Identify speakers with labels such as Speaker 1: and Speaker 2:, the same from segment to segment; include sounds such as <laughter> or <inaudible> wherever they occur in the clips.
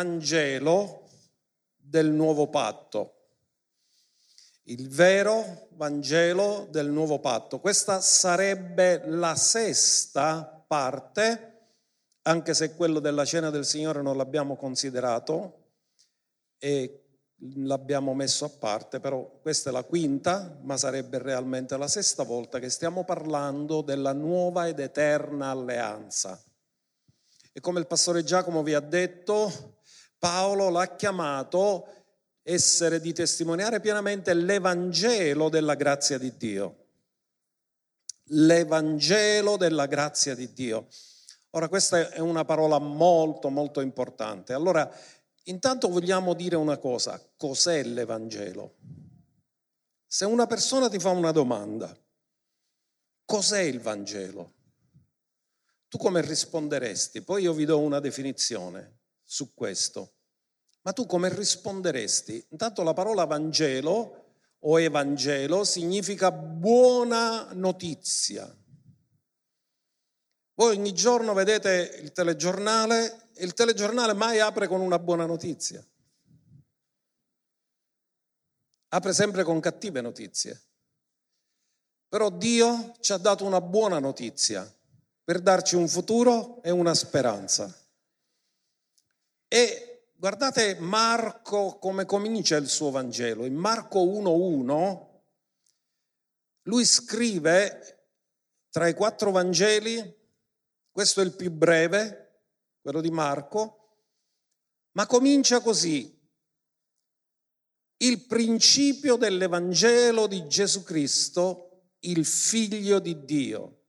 Speaker 1: Vangelo del nuovo patto. Il vero Vangelo del nuovo patto. Questa sarebbe la sesta parte, anche se quello della cena del Signore non l'abbiamo considerato e l'abbiamo messo a parte, però questa è la quinta, ma sarebbe realmente la sesta volta che stiamo parlando della nuova ed eterna alleanza. E come il pastore Giacomo vi ha detto, Paolo l'ha chiamato essere di testimoniare pienamente l'Evangelo della grazia di Dio. L'Evangelo della grazia di Dio. Ora questa è una parola molto molto importante. Allora, intanto vogliamo dire una cosa, cos'è l'Evangelo? Se una persona ti fa una domanda, cos'è il Vangelo? Tu come risponderesti? Poi io vi do una definizione su questo. Ma tu come risponderesti? Intanto la parola Vangelo o Evangelo significa buona notizia. Voi ogni giorno vedete il telegiornale e il telegiornale mai apre con una buona notizia. Apre sempre con cattive notizie. Però Dio ci ha dato una buona notizia per darci un futuro e una speranza. E guardate Marco come comincia il suo Vangelo. In Marco 1.1 lui scrive tra i quattro Vangeli, questo è il più breve, quello di Marco, ma comincia così. Il principio dell'Evangelo di Gesù Cristo, il figlio di Dio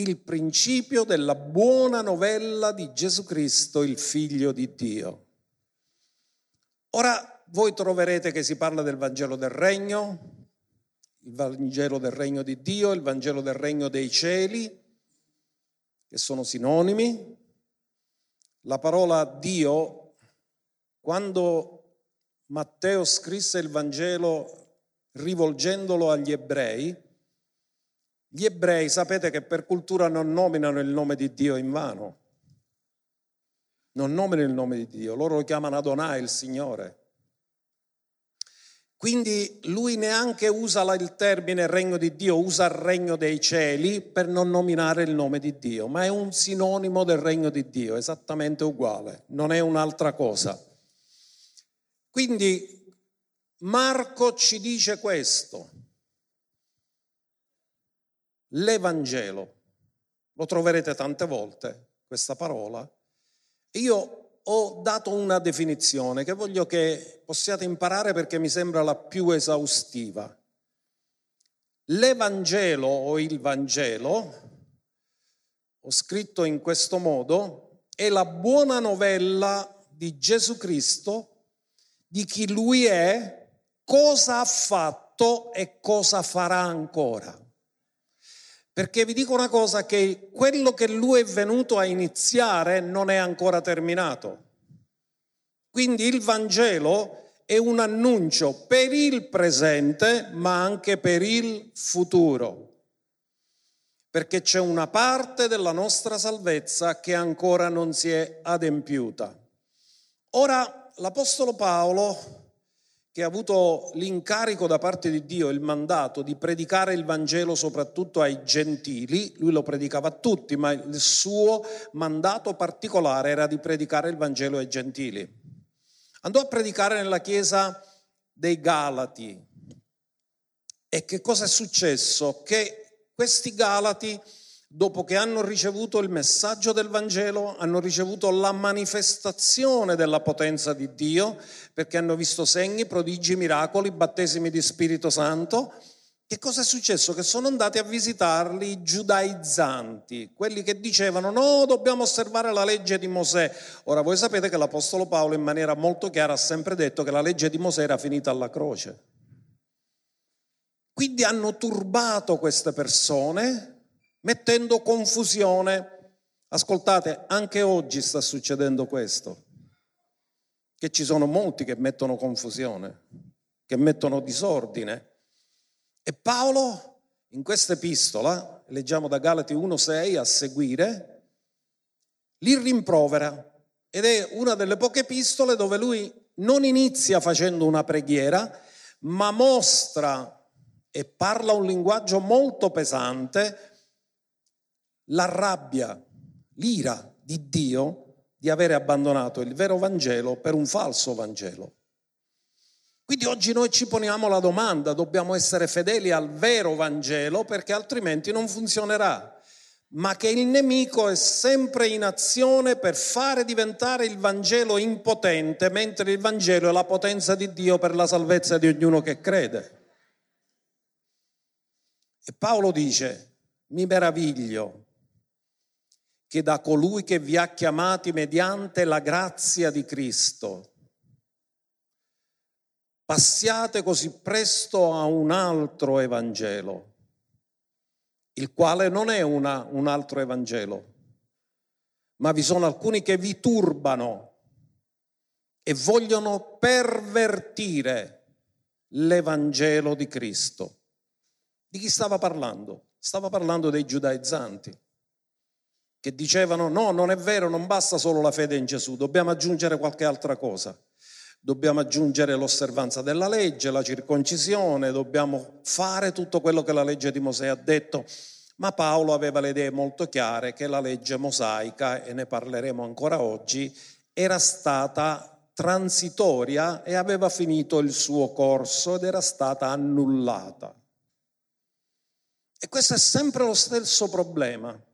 Speaker 1: il principio della buona novella di Gesù Cristo, il figlio di Dio. Ora voi troverete che si parla del Vangelo del Regno, il Vangelo del Regno di Dio, il Vangelo del Regno dei cieli, che sono sinonimi. La parola Dio, quando Matteo scrisse il Vangelo rivolgendolo agli ebrei, gli ebrei sapete che per cultura non nominano il nome di Dio in vano. Non nominano il nome di Dio, loro lo chiamano Adonai, il Signore. Quindi lui neanche usa il termine regno di Dio, usa il regno dei cieli per non nominare il nome di Dio, ma è un sinonimo del regno di Dio, esattamente uguale, non è un'altra cosa. Quindi Marco ci dice questo, l'Evangelo. Lo troverete tante volte, questa parola. Io ho dato una definizione che voglio che possiate imparare perché mi sembra la più esaustiva. L'Evangelo o il Vangelo, ho scritto in questo modo, è la buona novella di Gesù Cristo, di chi lui è, cosa ha fatto e cosa farà ancora. Perché vi dico una cosa, che quello che lui è venuto a iniziare non è ancora terminato. Quindi il Vangelo è un annuncio per il presente, ma anche per il futuro. Perché c'è una parte della nostra salvezza che ancora non si è adempiuta. Ora l'Apostolo Paolo che ha avuto l'incarico da parte di Dio, il mandato di predicare il Vangelo soprattutto ai gentili, lui lo predicava a tutti, ma il suo mandato particolare era di predicare il Vangelo ai gentili. Andò a predicare nella chiesa dei Galati. E che cosa è successo? Che questi Galati dopo che hanno ricevuto il messaggio del Vangelo, hanno ricevuto la manifestazione della potenza di Dio, perché hanno visto segni, prodigi, miracoli, battesimi di Spirito Santo. Che cosa è successo? Che sono andati a visitarli i giudaizzanti, quelli che dicevano no, dobbiamo osservare la legge di Mosè. Ora voi sapete che l'Apostolo Paolo in maniera molto chiara ha sempre detto che la legge di Mosè era finita alla croce. Quindi hanno turbato queste persone mettendo confusione. Ascoltate, anche oggi sta succedendo questo, che ci sono molti che mettono confusione, che mettono disordine. E Paolo in questa epistola, leggiamo da Galati 1.6 a seguire, li rimprovera ed è una delle poche epistole dove lui non inizia facendo una preghiera, ma mostra e parla un linguaggio molto pesante, la rabbia, l'ira di Dio di avere abbandonato il vero Vangelo per un falso Vangelo. Quindi oggi noi ci poniamo la domanda, dobbiamo essere fedeli al vero Vangelo perché altrimenti non funzionerà ma che il nemico è sempre in azione per fare diventare il Vangelo impotente, mentre il Vangelo è la potenza di Dio per la salvezza di ognuno che crede. E Paolo dice, mi meraviglio che da colui che vi ha chiamati mediante la grazia di Cristo, passiate così presto a un altro Evangelo il quale non è una, un altro Evangelo, ma vi sono alcuni che vi turbano e vogliono pervertire l'Evangelo di Cristo. Di chi stava parlando? Stava parlando dei giudaizzanti che dicevano no, non è vero, non basta solo la fede in Gesù, dobbiamo aggiungere qualche altra cosa. Dobbiamo aggiungere l'osservanza della legge, la circoncisione, dobbiamo fare tutto quello che la legge di Mosè ha detto. Ma Paolo aveva le idee molto chiare che la legge mosaica, e ne parleremo ancora oggi, era stata transitoria e aveva finito il suo corso ed era stata annullata. E questo è sempre lo stesso problema.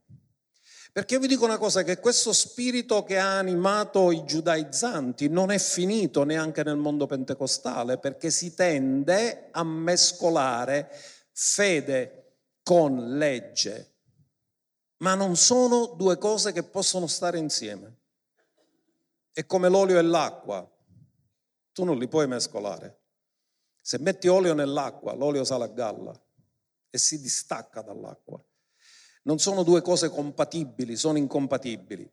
Speaker 1: Perché vi dico una cosa, che questo spirito che ha animato i giudaizzanti non è finito neanche nel mondo pentecostale, perché si tende a mescolare fede con legge, ma non sono due cose che possono stare insieme. È come l'olio e l'acqua, tu non li puoi mescolare. Se metti olio nell'acqua, l'olio sale a galla e si distacca dall'acqua. Non sono due cose compatibili, sono incompatibili.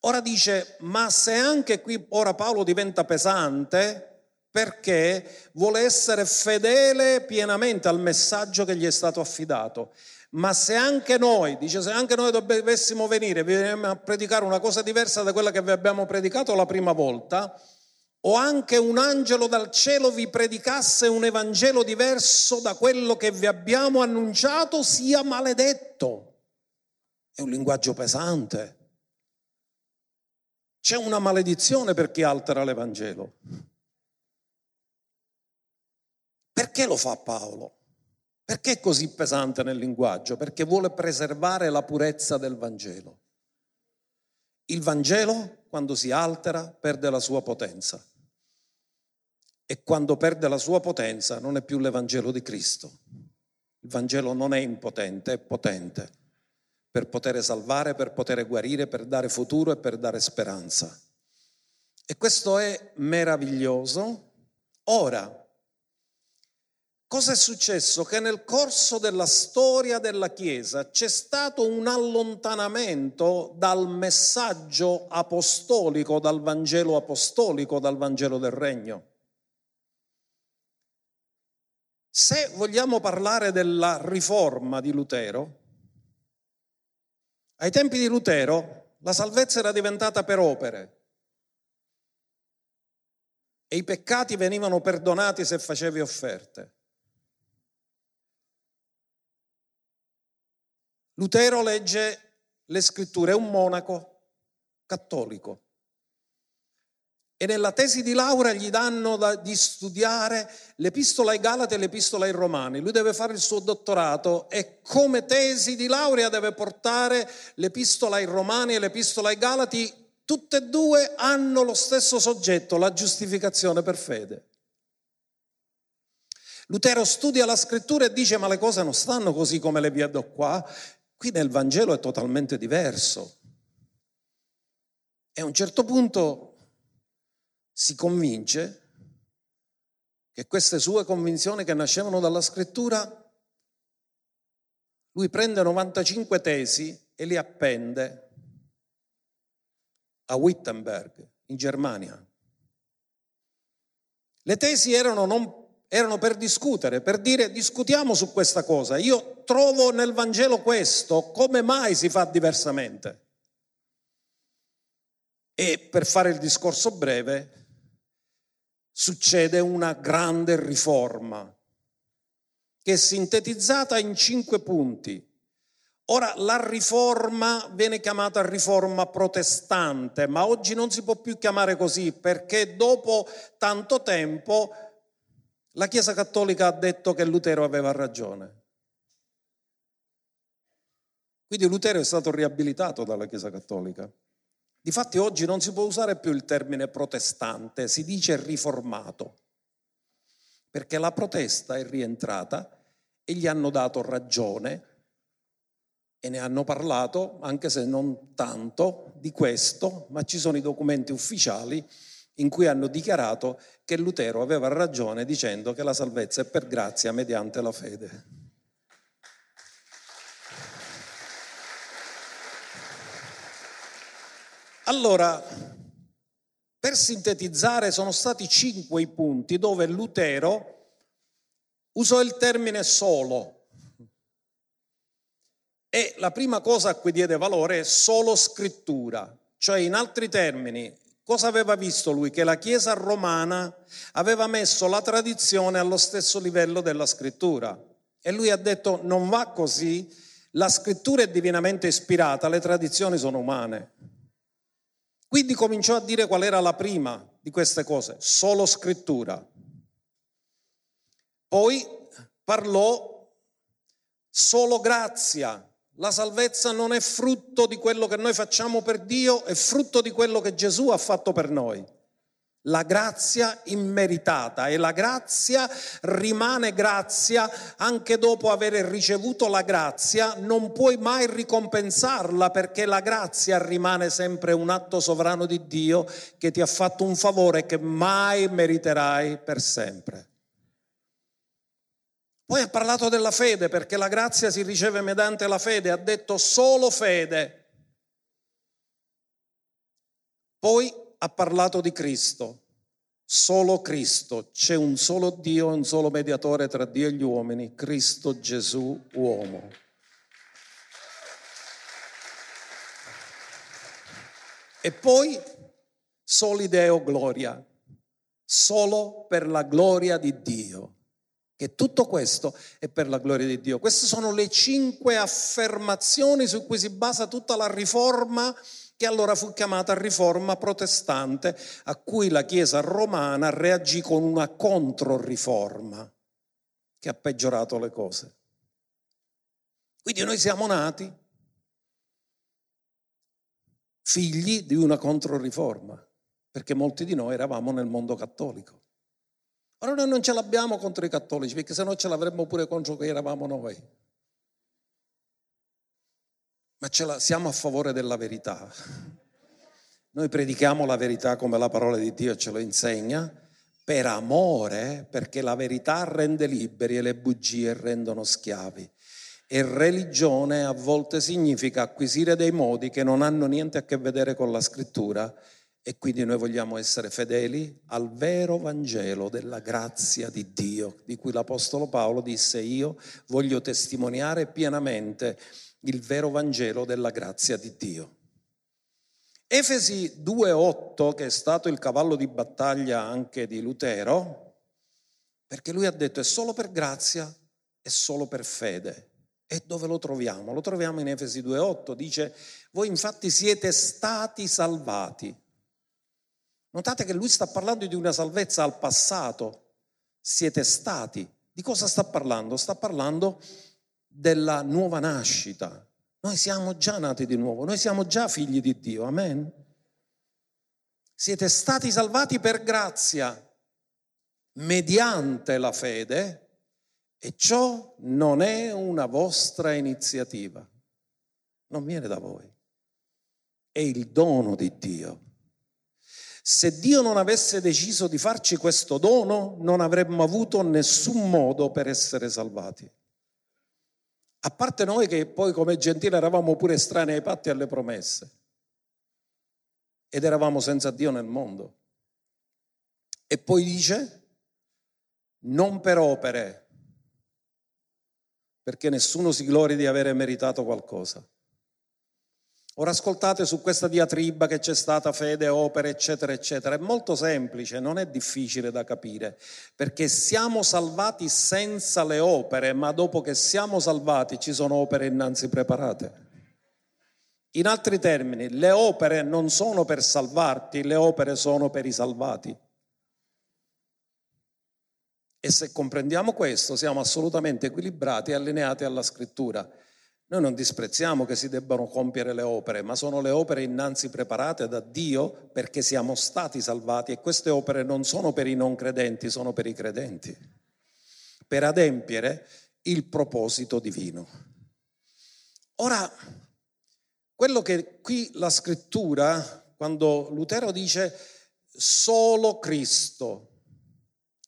Speaker 1: Ora dice, ma se anche qui ora Paolo diventa pesante perché vuole essere fedele pienamente al messaggio che gli è stato affidato. Ma se anche noi, dice, se anche noi dovessimo venire, a predicare una cosa diversa da quella che vi abbiamo predicato la prima volta, o anche un angelo dal cielo vi predicasse un evangelo diverso da quello che vi abbiamo annunciato, sia maledetto. È un linguaggio pesante. C'è una maledizione per chi altera l'Evangelo. Perché lo fa Paolo? Perché è così pesante nel linguaggio? Perché vuole preservare la purezza del Vangelo. Il Vangelo, quando si altera, perde la sua potenza. E quando perde la sua potenza non è più l'Evangelo di Cristo. Il Vangelo non è impotente, è potente per poter salvare, per poter guarire, per dare futuro e per dare speranza. E questo è meraviglioso. Ora, cosa è successo? Che nel corso della storia della Chiesa c'è stato un allontanamento dal messaggio apostolico, dal Vangelo apostolico, dal Vangelo del Regno. Se vogliamo parlare della riforma di Lutero, ai tempi di Lutero la salvezza era diventata per opere e i peccati venivano perdonati se facevi offerte. Lutero legge le scritture, è un monaco cattolico e nella tesi di laurea gli danno da, di studiare l'epistola ai Galati e l'epistola ai Romani. Lui deve fare il suo dottorato e come tesi di laurea deve portare l'epistola ai Romani e l'epistola ai Galati. Tutte e due hanno lo stesso soggetto, la giustificazione per fede. Lutero studia la scrittura e dice ma le cose non stanno così come le vedo qua, qui nel Vangelo è totalmente diverso. E a un certo punto si convince che queste sue convinzioni che nascevano dalla scrittura, lui prende 95 tesi e li appende a Wittenberg, in Germania. Le tesi erano, non, erano per discutere, per dire discutiamo su questa cosa. Io trovo nel Vangelo questo, come mai si fa diversamente? E per fare il discorso breve, succede una grande riforma che è sintetizzata in cinque punti. Ora la riforma viene chiamata riforma protestante, ma oggi non si può più chiamare così perché dopo tanto tempo la Chiesa Cattolica ha detto che Lutero aveva ragione. Quindi Lutero è stato riabilitato dalla Chiesa Cattolica. Difatti oggi non si può usare più il termine protestante, si dice riformato, perché la protesta è rientrata e gli hanno dato ragione e ne hanno parlato, anche se non tanto di questo, ma ci sono i documenti ufficiali in cui hanno dichiarato che Lutero aveva ragione dicendo che la salvezza è per grazia mediante la fede. Allora, per sintetizzare, sono stati cinque i punti dove Lutero usò il termine solo. E la prima cosa a cui diede valore è solo scrittura, cioè in altri termini, cosa aveva visto lui? Che la Chiesa romana aveva messo la tradizione allo stesso livello della scrittura. E lui ha detto non va così, la scrittura è divinamente ispirata, le tradizioni sono umane. Quindi cominciò a dire qual era la prima di queste cose, solo scrittura. Poi parlò solo grazia. La salvezza non è frutto di quello che noi facciamo per Dio, è frutto di quello che Gesù ha fatto per noi la grazia immeritata e la grazia rimane grazia anche dopo aver ricevuto la grazia, non puoi mai ricompensarla perché la grazia rimane sempre un atto sovrano di Dio che ti ha fatto un favore che mai meriterai per sempre. Poi ha parlato della fede perché la grazia si riceve mediante la fede, ha detto solo fede. Poi ha parlato di Cristo, solo Cristo, c'è un solo Dio, un solo mediatore tra Dio e gli uomini, Cristo Gesù uomo. E poi solideo gloria, solo per la gloria di Dio. Che tutto questo è per la gloria di Dio. Queste sono le cinque affermazioni su cui si basa tutta la riforma che allora fu chiamata riforma protestante, a cui la Chiesa romana reagì con una controriforma che ha peggiorato le cose. Quindi noi siamo nati figli di una controriforma, perché molti di noi eravamo nel mondo cattolico. Ora noi non ce l'abbiamo contro i cattolici, perché se no ce l'avremmo pure contro che eravamo noi ma la, siamo a favore della verità. Noi predichiamo la verità come la parola di Dio ce lo insegna, per amore, perché la verità rende liberi e le bugie rendono schiavi. E religione a volte significa acquisire dei modi che non hanno niente a che vedere con la scrittura e quindi noi vogliamo essere fedeli al vero Vangelo della grazia di Dio, di cui l'Apostolo Paolo disse io voglio testimoniare pienamente il vero Vangelo della grazia di Dio. Efesi 2.8, che è stato il cavallo di battaglia anche di Lutero, perché lui ha detto è solo per grazia e solo per fede. E dove lo troviamo? Lo troviamo in Efesi 2.8, dice voi infatti siete stati salvati. Notate che lui sta parlando di una salvezza al passato, siete stati. Di cosa sta parlando? Sta parlando della nuova nascita. Noi siamo già nati di nuovo, noi siamo già figli di Dio, amen. Siete stati salvati per grazia, mediante la fede, e ciò non è una vostra iniziativa, non viene da voi, è il dono di Dio. Se Dio non avesse deciso di farci questo dono, non avremmo avuto nessun modo per essere salvati. A parte noi che poi come gentili eravamo pure estranei ai patti e alle promesse ed eravamo senza Dio nel mondo. E poi dice, non per opere, perché nessuno si glori di avere meritato qualcosa. Ora ascoltate su questa diatriba che c'è stata fede, opere, eccetera, eccetera. È molto semplice, non è difficile da capire, perché siamo salvati senza le opere, ma dopo che siamo salvati ci sono opere innanzi preparate. In altri termini, le opere non sono per salvarti, le opere sono per i salvati. E se comprendiamo questo, siamo assolutamente equilibrati e allineati alla scrittura. Noi non disprezziamo che si debbano compiere le opere, ma sono le opere innanzi preparate da Dio perché siamo stati salvati e queste opere non sono per i non credenti, sono per i credenti, per adempiere il proposito divino. Ora, quello che qui la scrittura, quando Lutero dice solo Cristo,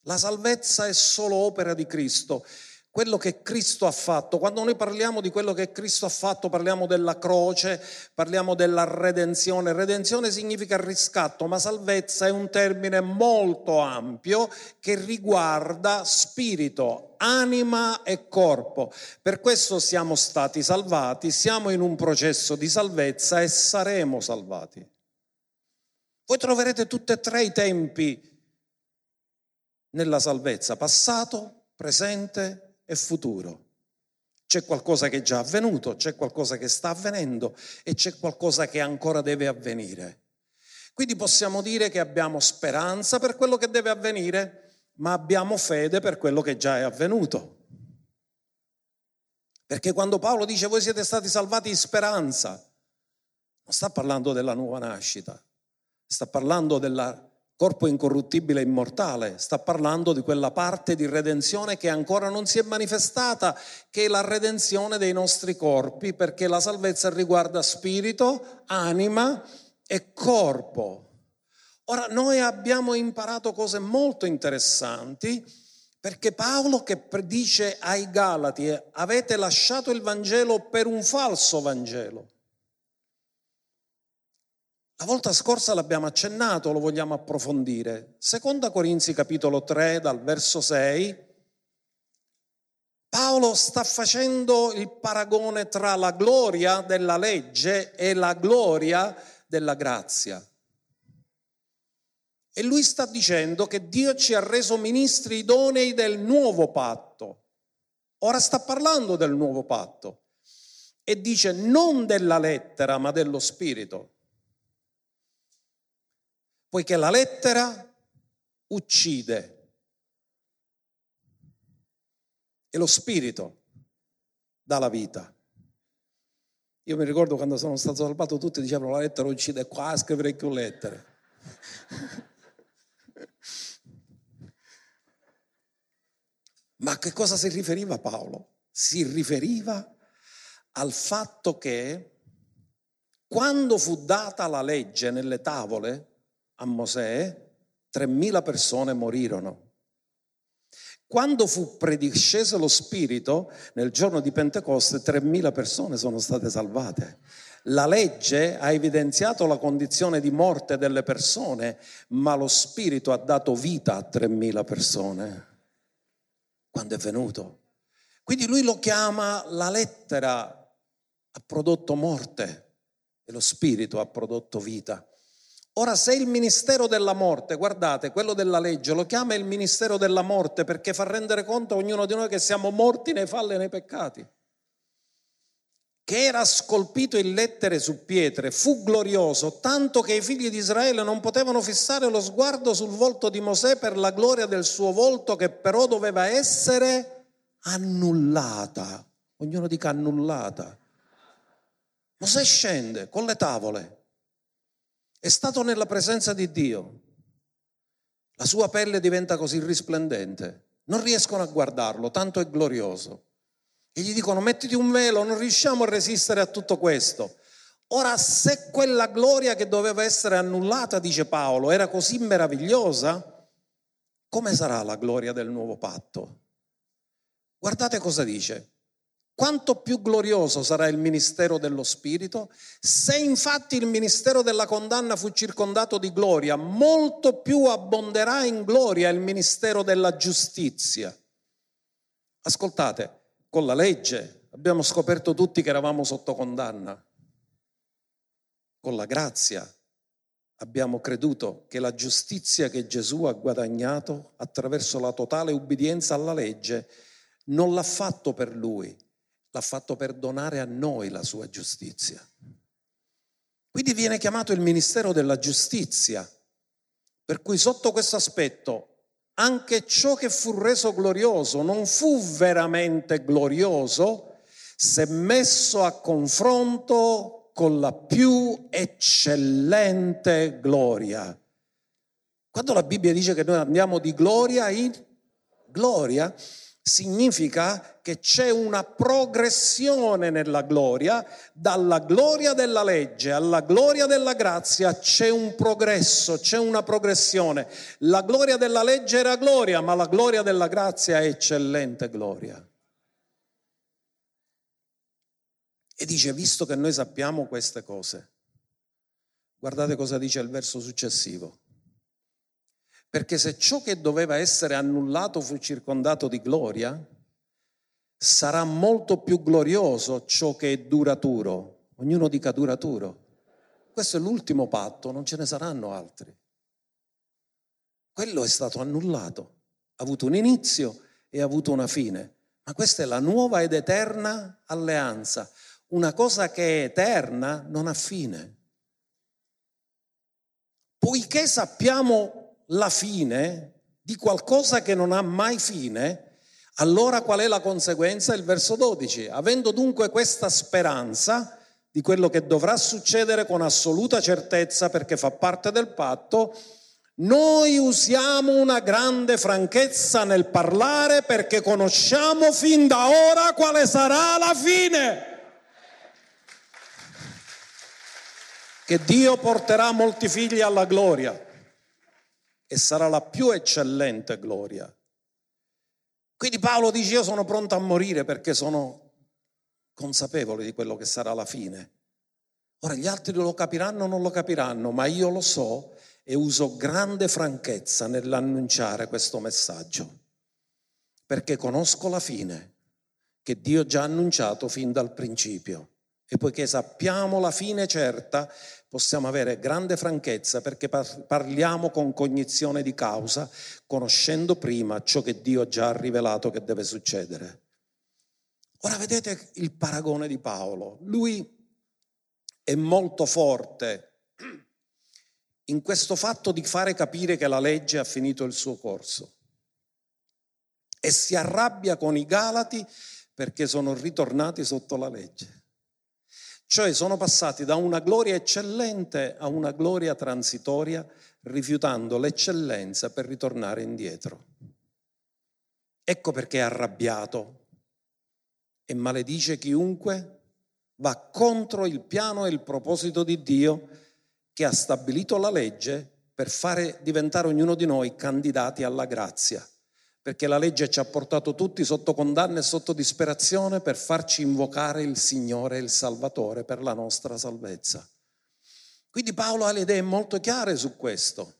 Speaker 1: la salvezza è solo opera di Cristo quello che Cristo ha fatto. Quando noi parliamo di quello che Cristo ha fatto, parliamo della croce, parliamo della redenzione. Redenzione significa riscatto, ma salvezza è un termine molto ampio che riguarda spirito, anima e corpo. Per questo siamo stati salvati, siamo in un processo di salvezza e saremo salvati. Voi troverete tutti e tre i tempi nella salvezza, passato, presente e futuro. C'è qualcosa che è già avvenuto, c'è qualcosa che sta avvenendo e c'è qualcosa che ancora deve avvenire. Quindi possiamo dire che abbiamo speranza per quello che deve avvenire, ma abbiamo fede per quello che già è avvenuto. Perché quando Paolo dice voi siete stati salvati in speranza, non sta parlando della nuova nascita, sta parlando della corpo incorruttibile e immortale, sta parlando di quella parte di redenzione che ancora non si è manifestata, che è la redenzione dei nostri corpi, perché la salvezza riguarda spirito, anima e corpo. Ora, noi abbiamo imparato cose molto interessanti perché Paolo che dice ai Galati avete lasciato il Vangelo per un falso Vangelo. La volta scorsa l'abbiamo accennato, lo vogliamo approfondire. Seconda Corinzi capitolo 3 dal verso 6. Paolo sta facendo il paragone tra la gloria della legge e la gloria della grazia. E lui sta dicendo che Dio ci ha reso ministri idonei del nuovo patto. Ora sta parlando del nuovo patto e dice non della lettera ma dello spirito poiché la lettera uccide e lo spirito dà la vita. Io mi ricordo quando sono stato salvato tutti dicevano la lettera uccide, qua scriverei più lettere. <laughs> Ma a che cosa si riferiva Paolo? Si riferiva al fatto che quando fu data la legge nelle tavole, a Mosè, 3.000 persone morirono. Quando fu predisceso lo Spirito, nel giorno di Pentecoste, 3.000 persone sono state salvate. La legge ha evidenziato la condizione di morte delle persone, ma lo Spirito ha dato vita a 3.000 persone quando è venuto. Quindi lui lo chiama la lettera ha prodotto morte e lo Spirito ha prodotto vita. Ora, se il ministero della morte, guardate, quello della legge, lo chiama il ministero della morte perché fa rendere conto a ognuno di noi che siamo morti nei falli e nei peccati, che era scolpito in lettere su pietre, fu glorioso, tanto che i figli di Israele non potevano fissare lo sguardo sul volto di Mosè per la gloria del suo volto, che però doveva essere annullata. Ognuno dica annullata. Mosè scende con le tavole è stato nella presenza di Dio. La sua pelle diventa così risplendente. Non riescono a guardarlo, tanto è glorioso. E gli dicono mettiti un velo, non riusciamo a resistere a tutto questo. Ora, se quella gloria che doveva essere annullata, dice Paolo, era così meravigliosa, come sarà la gloria del nuovo patto? Guardate cosa dice quanto più glorioso sarà il ministero dello Spirito? Se infatti il ministero della condanna fu circondato di gloria, molto più abbonderà in gloria il ministero della giustizia. Ascoltate, con la legge abbiamo scoperto tutti che eravamo sotto condanna. con la grazia abbiamo creduto che la giustizia che Gesù ha guadagnato attraverso la totale ubbidienza alla legge non l'ha fatto per lui, l'ha fatto per donare a noi la sua giustizia. Quindi viene chiamato il ministero della giustizia, per cui sotto questo aspetto anche ciò che fu reso glorioso non fu veramente glorioso se messo a confronto con la più eccellente gloria. Quando la Bibbia dice che noi andiamo di gloria in gloria, significa che c'è una progressione nella gloria, dalla gloria della legge alla gloria della grazia c'è un progresso, c'è una progressione. La gloria della legge era gloria, ma la gloria della grazia è eccellente gloria. E dice, visto che noi sappiamo queste cose, guardate cosa dice il verso successivo. Perché se ciò che doveva essere annullato fu circondato di gloria, sarà molto più glorioso ciò che è duraturo. Ognuno dica duraturo. Questo è l'ultimo patto, non ce ne saranno altri. Quello è stato annullato, ha avuto un inizio e ha avuto una fine. Ma questa è la nuova ed eterna alleanza. Una cosa che è eterna non ha fine. Poiché sappiamo la fine di qualcosa che non ha mai fine, allora qual è la conseguenza? Il verso 12. Avendo dunque questa speranza di quello che dovrà succedere con assoluta certezza perché fa parte del patto, noi usiamo una grande franchezza nel parlare perché conosciamo fin da ora quale sarà la fine. Che Dio porterà molti figli alla gloria e sarà la più eccellente gloria. Quindi Paolo dice io sono pronto a morire perché sono consapevole di quello che sarà la fine. Ora gli altri lo capiranno o non lo capiranno, ma io lo so e uso grande franchezza nell'annunciare questo messaggio, perché conosco la fine che Dio già ha annunciato fin dal principio. E poiché sappiamo la fine certa, possiamo avere grande franchezza perché parliamo con cognizione di causa, conoscendo prima ciò che Dio già ha rivelato che deve succedere. Ora vedete il paragone di Paolo. Lui è molto forte in questo fatto di fare capire che la legge ha finito il suo corso e si arrabbia con i Galati perché sono ritornati sotto la legge. Cioè sono passati da una gloria eccellente a una gloria transitoria, rifiutando l'eccellenza per ritornare indietro. Ecco perché è arrabbiato e maledice chiunque va contro il piano e il proposito di Dio che ha stabilito la legge per fare diventare ognuno di noi candidati alla grazia perché la legge ci ha portato tutti sotto condanna e sotto disperazione per farci invocare il Signore e il Salvatore per la nostra salvezza. Quindi Paolo ha le idee molto chiare su questo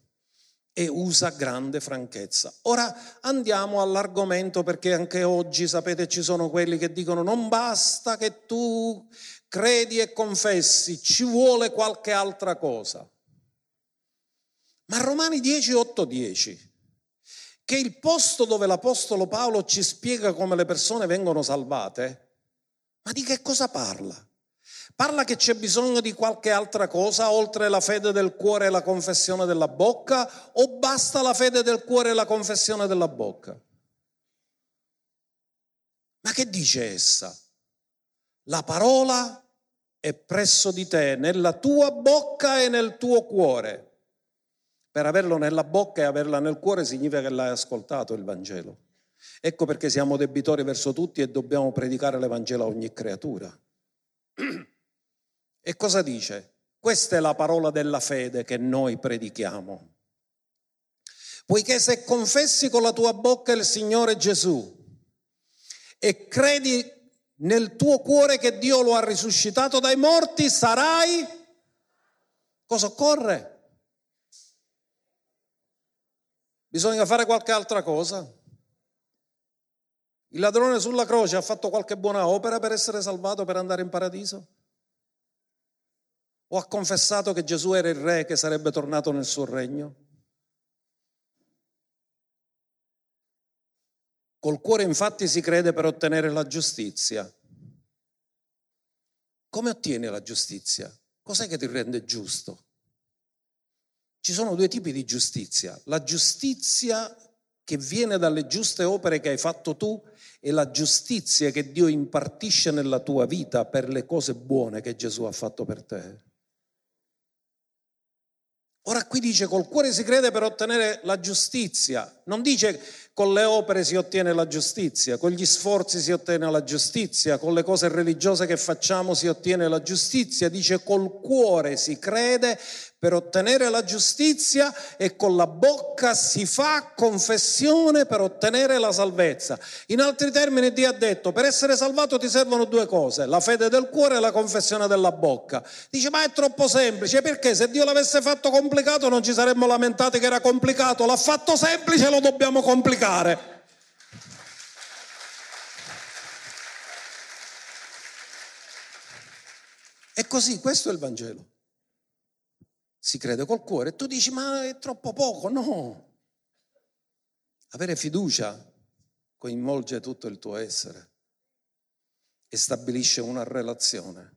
Speaker 1: e usa grande franchezza. Ora andiamo all'argomento perché anche oggi, sapete, ci sono quelli che dicono non basta che tu credi e confessi, ci vuole qualche altra cosa. Ma Romani 10, 8, 10 che il posto dove l'Apostolo Paolo ci spiega come le persone vengono salvate, ma di che cosa parla? Parla che c'è bisogno di qualche altra cosa oltre la fede del cuore e la confessione della bocca o basta la fede del cuore e la confessione della bocca? Ma che dice essa? La parola è presso di te, nella tua bocca e nel tuo cuore. Per averlo nella bocca e averla nel cuore significa che l'hai ascoltato il Vangelo. Ecco perché siamo debitori verso tutti e dobbiamo predicare l'Evangelo a ogni creatura. <clears throat> E cosa dice? Questa è la parola della fede che noi predichiamo. Poiché se confessi con la tua bocca il Signore Gesù e credi nel tuo cuore che Dio lo ha risuscitato dai morti, sarai... Cosa occorre? Bisogna fare qualche altra cosa. Il ladrone sulla croce ha fatto qualche buona opera per essere salvato, per andare in paradiso? O ha confessato che Gesù era il re che sarebbe tornato nel suo regno? Col cuore infatti si crede per ottenere la giustizia. Come ottieni la giustizia? Cos'è che ti rende giusto? Ci sono due tipi di giustizia. La giustizia che viene dalle giuste opere che hai fatto tu e la giustizia che Dio impartisce nella tua vita per le cose buone che Gesù ha fatto per te. Ora qui dice col cuore si crede per ottenere la giustizia, non dice con le opere si ottiene la giustizia, con gli sforzi si ottiene la giustizia, con le cose religiose che facciamo si ottiene la giustizia, dice col cuore si crede per ottenere la giustizia e con la bocca si fa confessione per ottenere la salvezza. In altri termini Dio ha detto, per essere salvato ti servono due cose, la fede del cuore e la confessione della bocca. Dice, ma è troppo semplice, perché se Dio l'avesse fatto complicato non ci saremmo lamentati che era complicato, l'ha fatto semplice, lo dobbiamo complicare. E così, questo è il Vangelo si crede col cuore, e tu dici ma è troppo poco, no. Avere fiducia coinvolge tutto il tuo essere e stabilisce una relazione.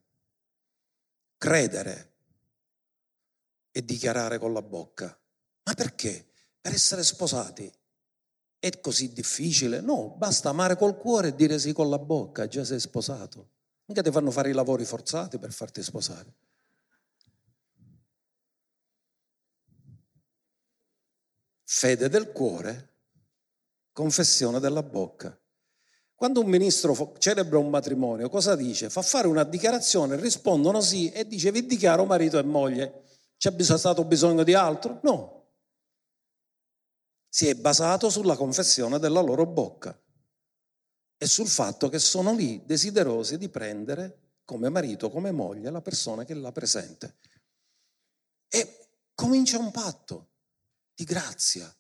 Speaker 1: Credere e dichiarare con la bocca. Ma perché? Per essere sposati. È così difficile? No, basta amare col cuore e dire sì con la bocca, già sei sposato. Mica ti fanno fare i lavori forzati per farti sposare. Fede del cuore, confessione della bocca. Quando un ministro celebra un matrimonio, cosa dice? Fa fare una dichiarazione, rispondono sì e dice vi dichiaro marito e moglie. C'è stato bisogno di altro? No. Si è basato sulla confessione della loro bocca e sul fatto che sono lì desiderosi di prendere come marito, come moglie la persona che la presente. E comincia un patto di grazia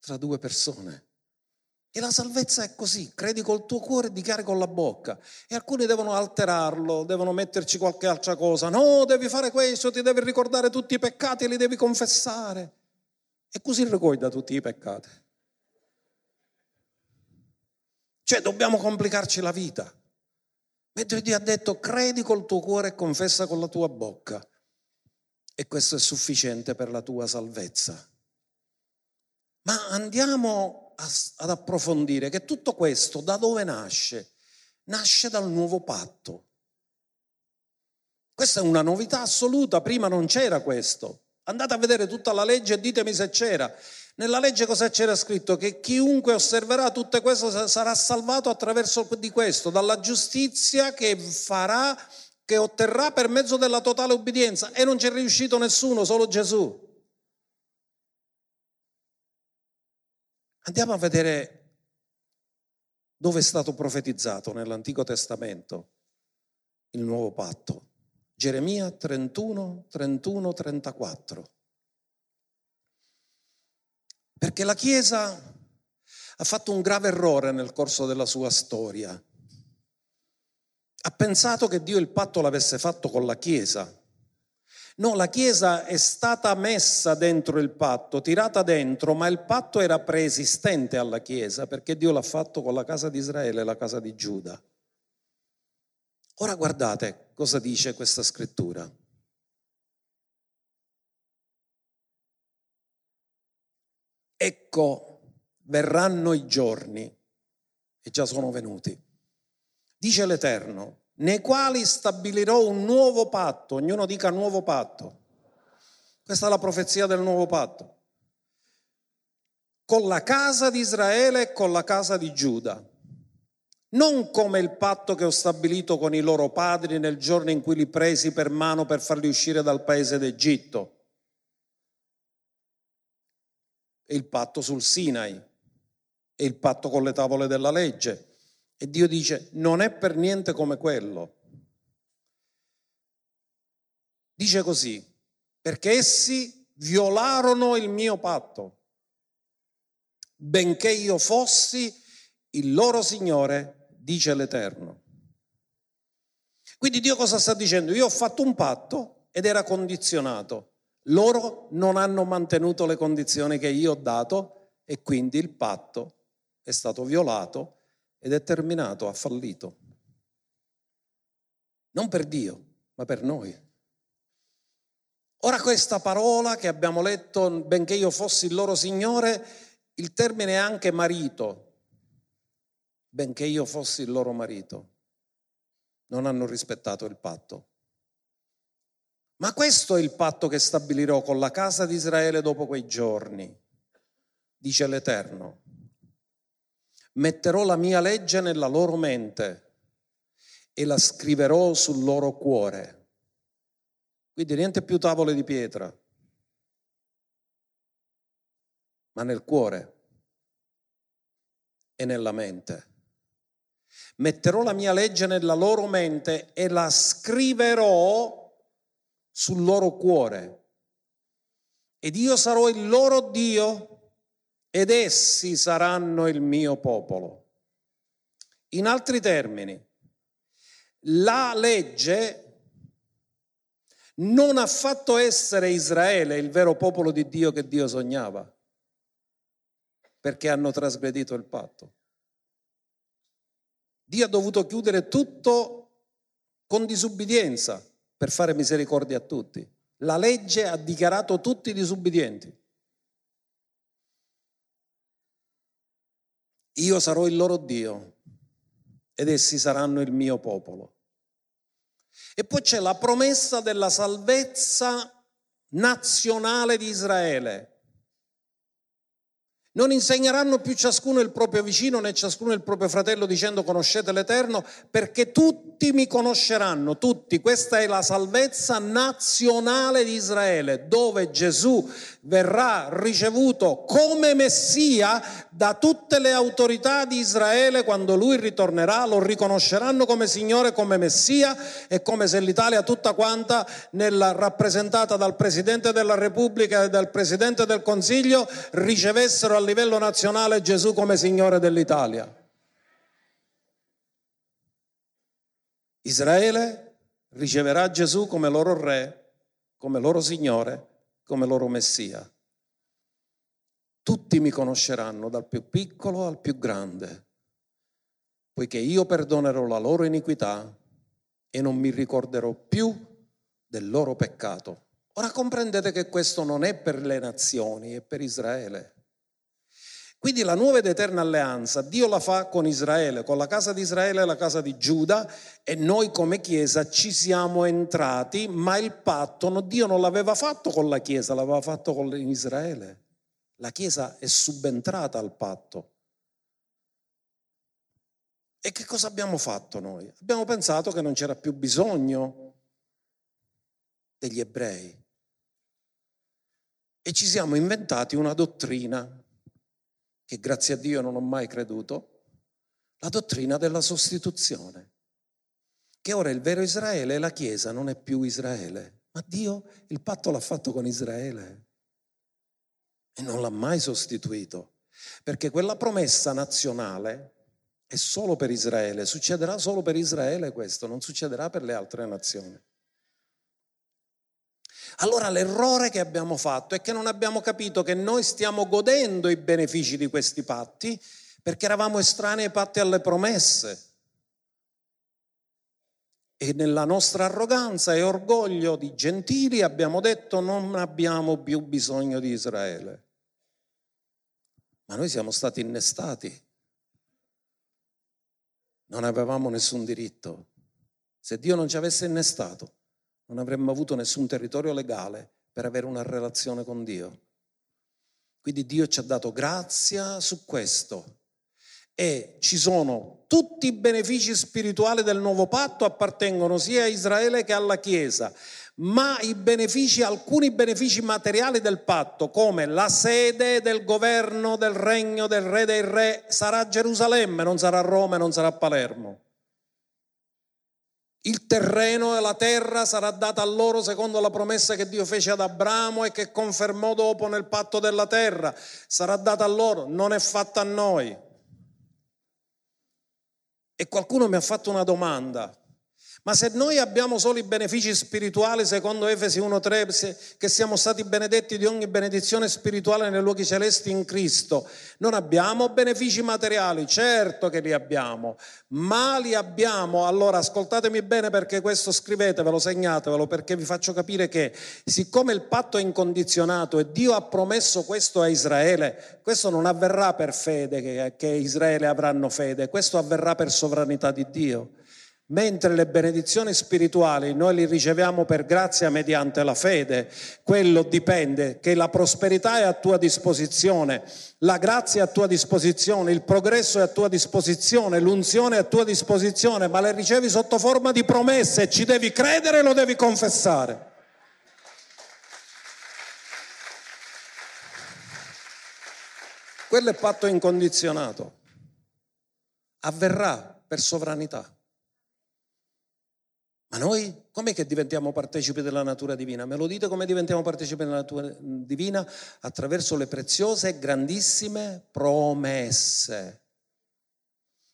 Speaker 1: tra due persone. E la salvezza è così, credi col tuo cuore e dichiari con la bocca. E alcuni devono alterarlo, devono metterci qualche altra cosa. No, devi fare questo, ti devi ricordare tutti i peccati e li devi confessare. E così ricorda tutti i peccati. Cioè dobbiamo complicarci la vita. Mentre Dio ha detto credi col tuo cuore e confessa con la tua bocca. E questo è sufficiente per la tua salvezza. Ma andiamo a, ad approfondire che tutto questo da dove nasce? Nasce dal nuovo patto. Questa è una novità assoluta, prima non c'era questo. Andate a vedere tutta la legge e ditemi se c'era. Nella legge cosa c'era scritto? Che chiunque osserverà tutte queste sarà salvato attraverso di questo, dalla giustizia che farà, che otterrà per mezzo della totale obbedienza. E non c'è riuscito nessuno, solo Gesù. Andiamo a vedere dove è stato profetizzato nell'Antico Testamento il nuovo patto. Geremia 31, 31, 34. Perché la Chiesa ha fatto un grave errore nel corso della sua storia. Ha pensato che Dio il patto l'avesse fatto con la Chiesa No, la Chiesa è stata messa dentro il patto, tirata dentro, ma il patto era preesistente alla Chiesa perché Dio l'ha fatto con la casa di Israele e la casa di Giuda. Ora guardate cosa dice questa scrittura. Ecco, verranno i giorni, e già sono venuti, dice l'Eterno, nei quali stabilirò un nuovo patto, ognuno dica nuovo patto. Questa è la profezia del nuovo patto. Con la casa di Israele e con la casa di Giuda. Non come il patto che ho stabilito con i loro padri nel giorno in cui li presi per mano per farli uscire dal paese d'Egitto. Il patto sul Sinai. Il patto con le tavole della legge e Dio dice, non è per niente come quello. Dice così, perché essi violarono il mio patto, benché io fossi il loro Signore, dice l'Eterno. Quindi Dio cosa sta dicendo? Io ho fatto un patto ed era condizionato. Loro non hanno mantenuto le condizioni che io ho dato e quindi il patto è stato violato ed è terminato, ha fallito. Non per Dio, ma per noi. Ora questa parola che abbiamo letto, benché io fossi il loro Signore, il termine è anche marito, benché io fossi il loro marito. Non hanno rispettato il patto. Ma questo è il patto che stabilirò con la casa di Israele dopo quei giorni, dice l'Eterno. Metterò la mia legge nella loro mente e la scriverò sul loro cuore quindi niente più tavole di pietra, ma nel cuore e nella mente. Metterò la mia legge nella loro mente e la scriverò sul loro cuore. Ed io sarò il loro Dio ed essi saranno il mio popolo. In altri termini, la legge non ha fatto essere Israele il vero popolo di Dio che Dio sognava, perché hanno trasgredito il patto. Dio ha dovuto chiudere tutto con disubbidienza per fare misericordia a tutti. La legge ha dichiarato tutti disubbidienti. Io sarò il loro Dio ed essi saranno il mio popolo. E poi c'è la promessa della salvezza nazionale di Israele. Non insegneranno più ciascuno il proprio vicino né ciascuno il proprio fratello dicendo conoscete l'Eterno, perché tutti mi conosceranno, tutti. Questa è la salvezza nazionale di Israele, dove Gesù verrà ricevuto come Messia da tutte le autorità di Israele quando lui ritornerà, lo riconosceranno come Signore, come Messia e come se l'Italia tutta quanta, nella, rappresentata dal Presidente della Repubblica e dal Presidente del Consiglio, ricevessero a livello nazionale Gesù come Signore dell'Italia. Israele riceverà Gesù come loro Re, come loro Signore come loro Messia. Tutti mi conosceranno, dal più piccolo al più grande, poiché io perdonerò la loro iniquità e non mi ricorderò più del loro peccato. Ora comprendete che questo non è per le nazioni, è per Israele. Quindi la nuova ed eterna alleanza Dio la fa con Israele, con la casa di Israele e la casa di Giuda e noi come Chiesa ci siamo entrati, ma il patto Dio non l'aveva fatto con la Chiesa, l'aveva fatto con Israele. La Chiesa è subentrata al patto. E che cosa abbiamo fatto noi? Abbiamo pensato che non c'era più bisogno degli ebrei e ci siamo inventati una dottrina che grazie a Dio non ho mai creduto, la dottrina della sostituzione, che ora il vero Israele, la Chiesa, non è più Israele, ma Dio il patto l'ha fatto con Israele e non l'ha mai sostituito, perché quella promessa nazionale è solo per Israele, succederà solo per Israele questo, non succederà per le altre nazioni. Allora l'errore che abbiamo fatto è che non abbiamo capito che noi stiamo godendo i benefici di questi patti perché eravamo estranei ai patti alle promesse. E nella nostra arroganza e orgoglio di gentili abbiamo detto non abbiamo più bisogno di Israele. Ma noi siamo stati innestati. Non avevamo nessun diritto. Se Dio non ci avesse innestato, non avremmo avuto nessun territorio legale per avere una relazione con Dio. Quindi Dio ci ha dato grazia su questo e ci sono tutti i benefici spirituali del nuovo patto appartengono sia a Israele che alla Chiesa, ma benefici, alcuni benefici materiali del patto, come la sede del governo del regno del re dei re, sarà Gerusalemme, non sarà Roma, non sarà Palermo. Il terreno e la terra sarà data a loro secondo la promessa che Dio fece ad Abramo e che confermò dopo nel patto della terra. Sarà data a loro, non è fatta a noi. E qualcuno mi ha fatto una domanda. Ma se noi abbiamo solo i benefici spirituali, secondo Efesi 1.3, che siamo stati benedetti di ogni benedizione spirituale nei luoghi celesti in Cristo, non abbiamo benefici materiali, certo che li abbiamo, ma li abbiamo. Allora ascoltatemi bene perché questo scrivetevelo, segnatevelo, perché vi faccio capire che siccome il patto è incondizionato e Dio ha promesso questo a Israele, questo non avverrà per fede, che, che Israele avranno fede, questo avverrà per sovranità di Dio mentre le benedizioni spirituali noi le riceviamo per grazia mediante la fede, quello dipende che la prosperità è a tua disposizione, la grazia è a tua disposizione, il progresso è a tua disposizione, l'unzione è a tua disposizione, ma le ricevi sotto forma di promesse ci devi credere e lo devi confessare. Quello è patto incondizionato. Avverrà per sovranità. Ma noi com'è che diventiamo partecipi della natura divina? Me lo dite come diventiamo partecipi della natura divina? Attraverso le preziose e grandissime promesse.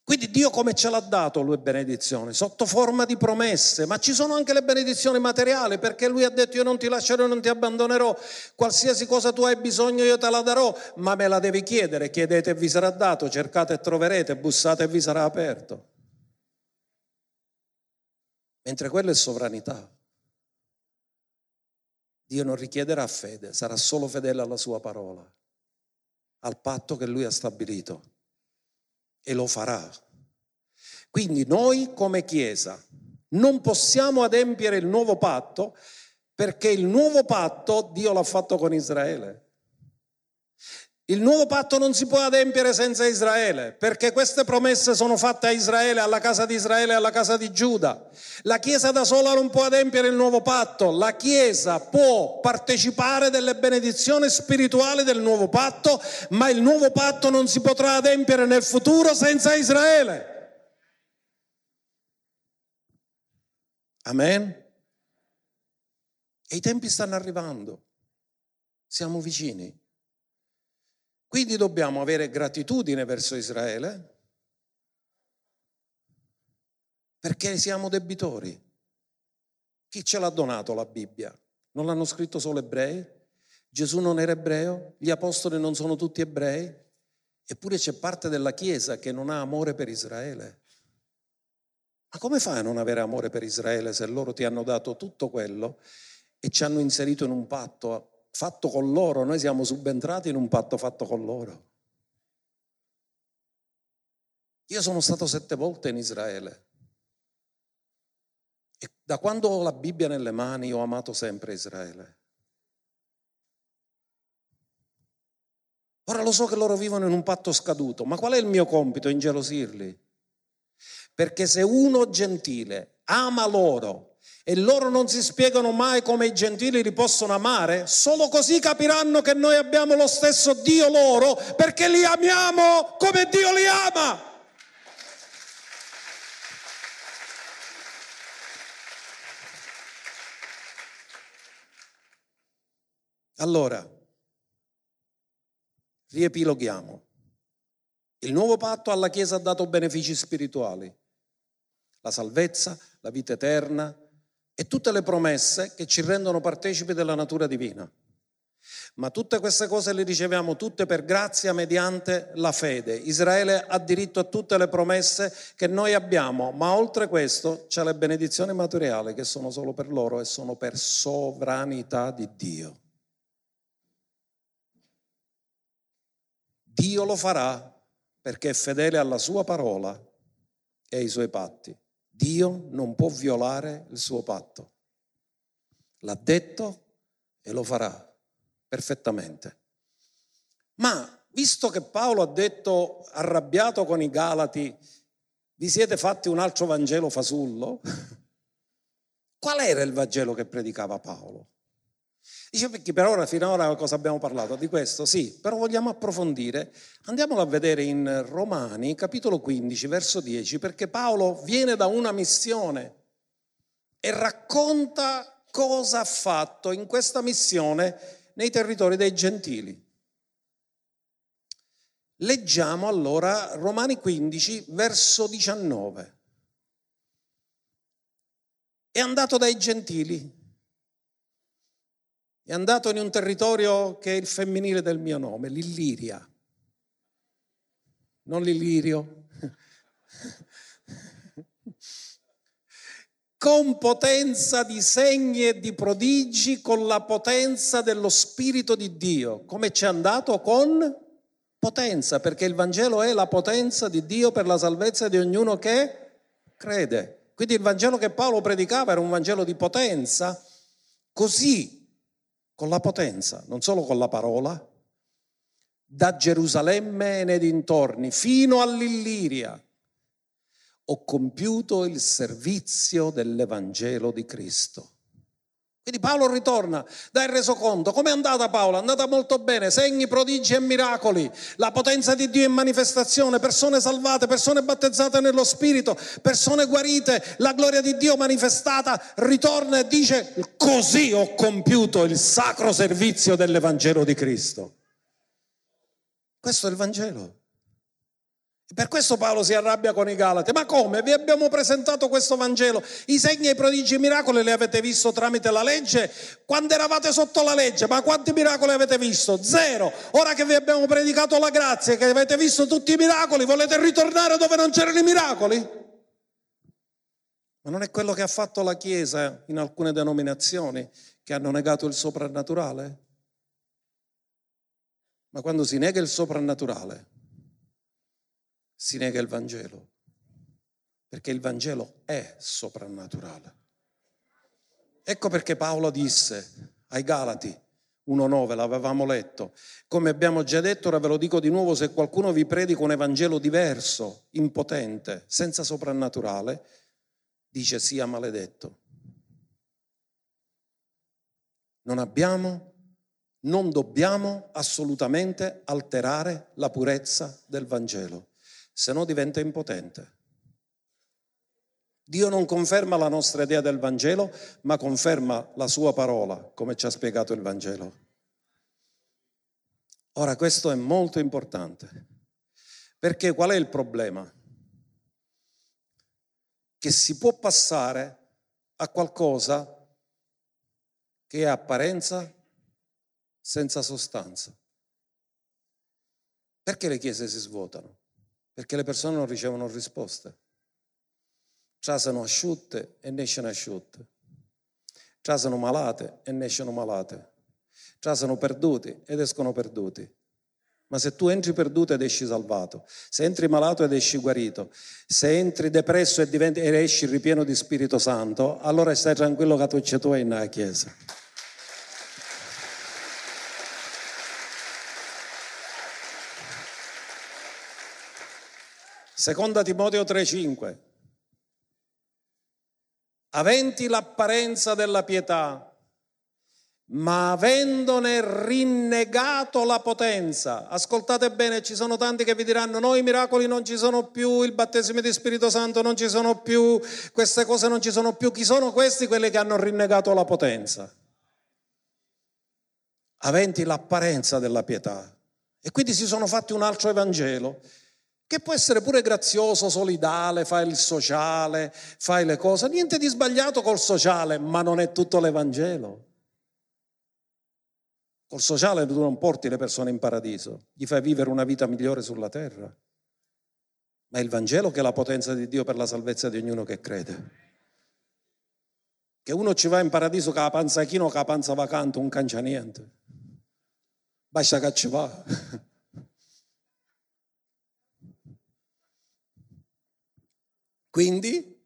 Speaker 1: Quindi Dio come ce l'ha dato lui benedizioni? Sotto forma di promesse, ma ci sono anche le benedizioni materiali perché lui ha detto io non ti lascerò non ti abbandonerò, qualsiasi cosa tu hai bisogno io te la darò, ma me la devi chiedere, chiedete e vi sarà dato, cercate e troverete, bussate e vi sarà aperto mentre quello è sovranità. Dio non richiederà fede, sarà solo fedele alla sua parola, al patto che lui ha stabilito e lo farà. Quindi noi come Chiesa non possiamo adempiere il nuovo patto perché il nuovo patto Dio l'ha fatto con Israele. Il nuovo patto non si può adempiere senza Israele, perché queste promesse sono fatte a Israele, alla casa di Israele e alla casa di Giuda. La Chiesa da sola non può adempiere il nuovo patto, la Chiesa può partecipare delle benedizioni spirituali del nuovo patto, ma il nuovo patto non si potrà adempiere nel futuro senza Israele. Amen. E i tempi stanno arrivando, siamo vicini. Quindi dobbiamo avere gratitudine verso Israele perché siamo debitori. Chi ce l'ha donato la Bibbia? Non l'hanno scritto solo ebrei? Gesù non era ebreo? Gli apostoli non sono tutti ebrei? Eppure c'è parte della Chiesa che non ha amore per Israele. Ma come fai a non avere amore per Israele se loro ti hanno dato tutto quello e ci hanno inserito in un patto fatto con loro, noi siamo subentrati in un patto fatto con loro. Io sono stato sette volte in Israele e da quando ho la Bibbia nelle mani ho amato sempre Israele. Ora lo so che loro vivono in un patto scaduto, ma qual è il mio compito? Ingelosirli. Perché se uno gentile ama loro e loro non si spiegano mai come i gentili li possono amare, solo così capiranno che noi abbiamo lo stesso Dio loro perché li amiamo come Dio li ama. Allora, riepiloghiamo. Il nuovo patto alla Chiesa ha dato benefici spirituali, la salvezza, la vita eterna, e tutte le promesse che ci rendono partecipi della natura divina. Ma tutte queste cose le riceviamo tutte per grazia mediante la fede. Israele ha diritto a tutte le promesse che noi abbiamo, ma oltre questo c'è le benedizioni materiali che sono solo per loro e sono per sovranità di Dio. Dio lo farà perché è fedele alla sua parola e ai suoi patti. Dio non può violare il suo patto. L'ha detto e lo farà perfettamente. Ma visto che Paolo ha detto arrabbiato con i Galati, vi siete fatti un altro Vangelo fasullo? <laughs> Qual era il Vangelo che predicava Paolo? Dice perché per ora, fino ad ora cosa abbiamo parlato? Di questo sì, però vogliamo approfondire. Andiamolo a vedere in Romani, capitolo 15, verso 10, perché Paolo viene da una missione e racconta cosa ha fatto in questa missione nei territori dei gentili. Leggiamo allora Romani 15, verso 19. è andato dai gentili, è andato in un territorio che è il femminile del mio nome, l'Illiria, non l'Illirio. <laughs> con potenza di segni e di prodigi, con la potenza dello Spirito di Dio. Come ci è andato? Con potenza, perché il Vangelo è la potenza di Dio per la salvezza di ognuno che crede. Quindi il Vangelo che Paolo predicava era un Vangelo di potenza, così, con la potenza, non solo con la parola, da Gerusalemme e nei dintorni fino all'Illiria, ho compiuto il servizio dell'Evangelo di Cristo. Quindi Paolo ritorna, dà il resoconto. Come è andata Paolo? È andata molto bene, segni, prodigi e miracoli, la potenza di Dio in manifestazione, persone salvate, persone battezzate nello Spirito, persone guarite, la gloria di Dio manifestata, ritorna e dice così ho compiuto il sacro servizio dell'Evangelo di Cristo. Questo è il Vangelo. Per questo Paolo si arrabbia con i Galati. Ma come? Vi abbiamo presentato questo Vangelo. I segni, i prodigi e i miracoli li avete visto tramite la legge quando eravate sotto la legge. Ma quanti miracoli avete visto? Zero. Ora che vi abbiamo predicato la grazia, che avete visto tutti i miracoli, volete ritornare dove non c'erano i miracoli? Ma non è quello che ha fatto la Chiesa in alcune denominazioni che hanno negato il soprannaturale? Ma quando si nega il soprannaturale, si nega il Vangelo, perché il Vangelo è soprannaturale. Ecco perché Paolo disse ai Galati 1.9, l'avevamo letto, come abbiamo già detto, ora ve lo dico di nuovo, se qualcuno vi predica un Evangelo diverso, impotente, senza soprannaturale, dice sia maledetto. Non abbiamo, non dobbiamo assolutamente alterare la purezza del Vangelo se no diventa impotente. Dio non conferma la nostra idea del Vangelo, ma conferma la sua parola, come ci ha spiegato il Vangelo. Ora, questo è molto importante, perché qual è il problema? Che si può passare a qualcosa che è apparenza senza sostanza. Perché le chiese si svuotano? Perché le persone non ricevono risposte. Trasano asciutte e nescono asciutte. Trasano malate e nescono malate. Trasano perduti ed escono perduti. Ma se tu entri perduto ed esci salvato, se entri malato ed esci guarito, se entri depresso e, diventi, ed esci ripieno di Spirito Santo, allora stai tranquillo che tu c'è tu nella Chiesa. Seconda Timoteo 3:5. Aventi l'apparenza della pietà, ma avendone rinnegato la potenza. Ascoltate bene, ci sono tanti che vi diranno: no, i miracoli non ci sono più, il battesimo di Spirito Santo non ci sono più, queste cose non ci sono più. Chi sono questi? Quelli che hanno rinnegato la potenza. Aventi l'apparenza della pietà. E quindi si sono fatti un altro Evangelo che può essere pure grazioso, solidale, fai il sociale, fai le cose, niente di sbagliato col sociale, ma non è tutto l'Evangelo. Col sociale tu non porti le persone in paradiso, gli fai vivere una vita migliore sulla terra. Ma è il Vangelo che è la potenza di Dio per la salvezza di ognuno che crede. Che uno ci va in paradiso con la panza chino, con la panza vacante, un cancia niente. Basta che ci va. <laughs> Quindi,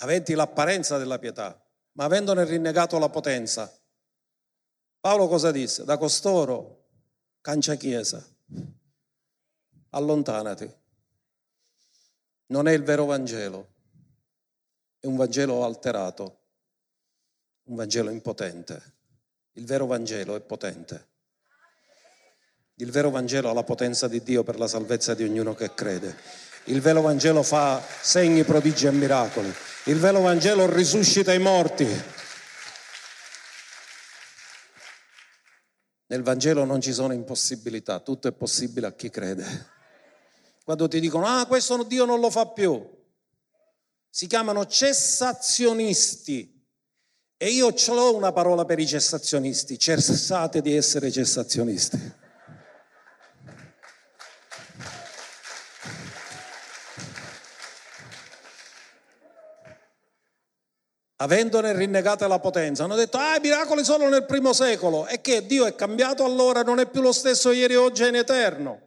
Speaker 1: aventi l'apparenza della pietà, ma avendone rinnegato la potenza, Paolo cosa disse? Da costoro, cancia chiesa, allontanati. Non è il vero Vangelo, è un Vangelo alterato, un Vangelo impotente. Il vero Vangelo è potente. Il vero Vangelo ha la potenza di Dio per la salvezza di ognuno che crede. Il vero Vangelo fa segni, prodigi e miracoli. Il vero Vangelo risuscita i morti. Nel Vangelo non ci sono impossibilità, tutto è possibile a chi crede. Quando ti dicono, ah, questo Dio non lo fa più, si chiamano cessazionisti. E io ce l'ho una parola per i cessazionisti, cessate di essere cessazionisti. Avendone rinnegata la potenza, hanno detto, ah, i miracoli solo nel primo secolo. E che Dio è cambiato allora, non è più lo stesso ieri, oggi e in eterno.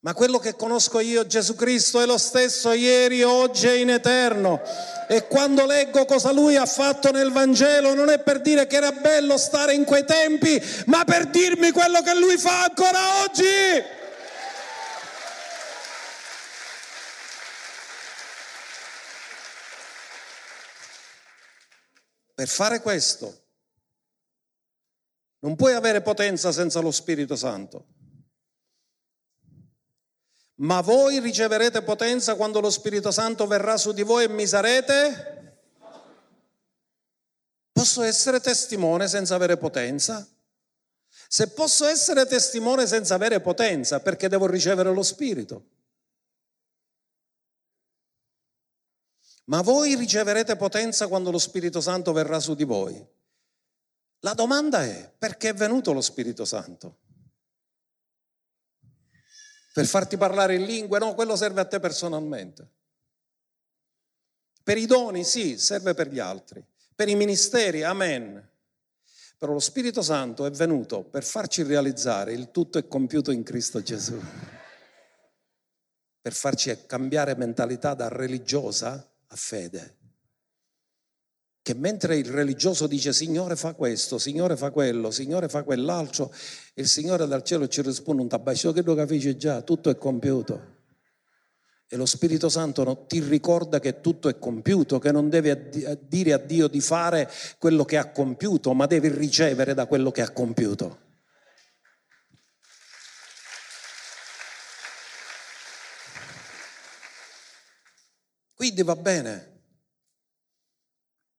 Speaker 1: Ma quello che conosco io, Gesù Cristo, è lo stesso ieri, oggi e in eterno. E quando leggo cosa lui ha fatto nel Vangelo, non è per dire che era bello stare in quei tempi, ma per dirmi quello che lui fa ancora oggi. Per fare questo non puoi avere potenza senza lo Spirito Santo. Ma voi riceverete potenza quando lo Spirito Santo verrà su di voi e mi sarete? Posso essere testimone senza avere potenza? Se posso essere testimone senza avere potenza, perché devo ricevere lo Spirito? Ma voi riceverete potenza quando lo Spirito Santo verrà su di voi. La domanda è perché è venuto lo Spirito Santo? Per farti parlare in lingue? No, quello serve a te personalmente. Per i doni sì, serve per gli altri. Per i ministeri, amen. Però lo Spirito Santo è venuto per farci realizzare il tutto è compiuto in Cristo Gesù. Per farci cambiare mentalità da religiosa a fede. Che mentre il religioso dice Signore fa questo, Signore fa quello, Signore fa quell'altro, il Signore dal cielo ci risponde un tabaccio che lo capisci già, tutto è compiuto. E lo Spirito Santo ti ricorda che tutto è compiuto, che non devi dire a Dio di fare quello che ha compiuto, ma devi ricevere da quello che ha compiuto. Quindi va bene.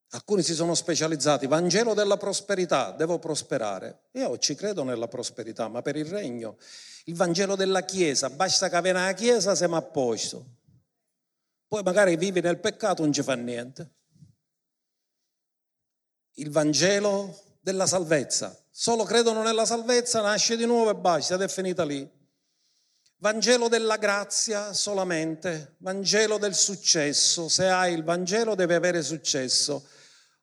Speaker 1: Alcuni si sono specializzati, Vangelo della prosperità, devo prosperare. Io ci credo nella prosperità, ma per il regno. Il Vangelo della Chiesa, basta che viene alla Chiesa, siamo a posto. Poi magari vivi nel peccato, non ci fa niente. Il Vangelo della salvezza, solo credono nella salvezza, nasce di nuovo e basta, ed è finita lì. Vangelo della grazia solamente, Vangelo del successo, se hai il Vangelo deve avere successo,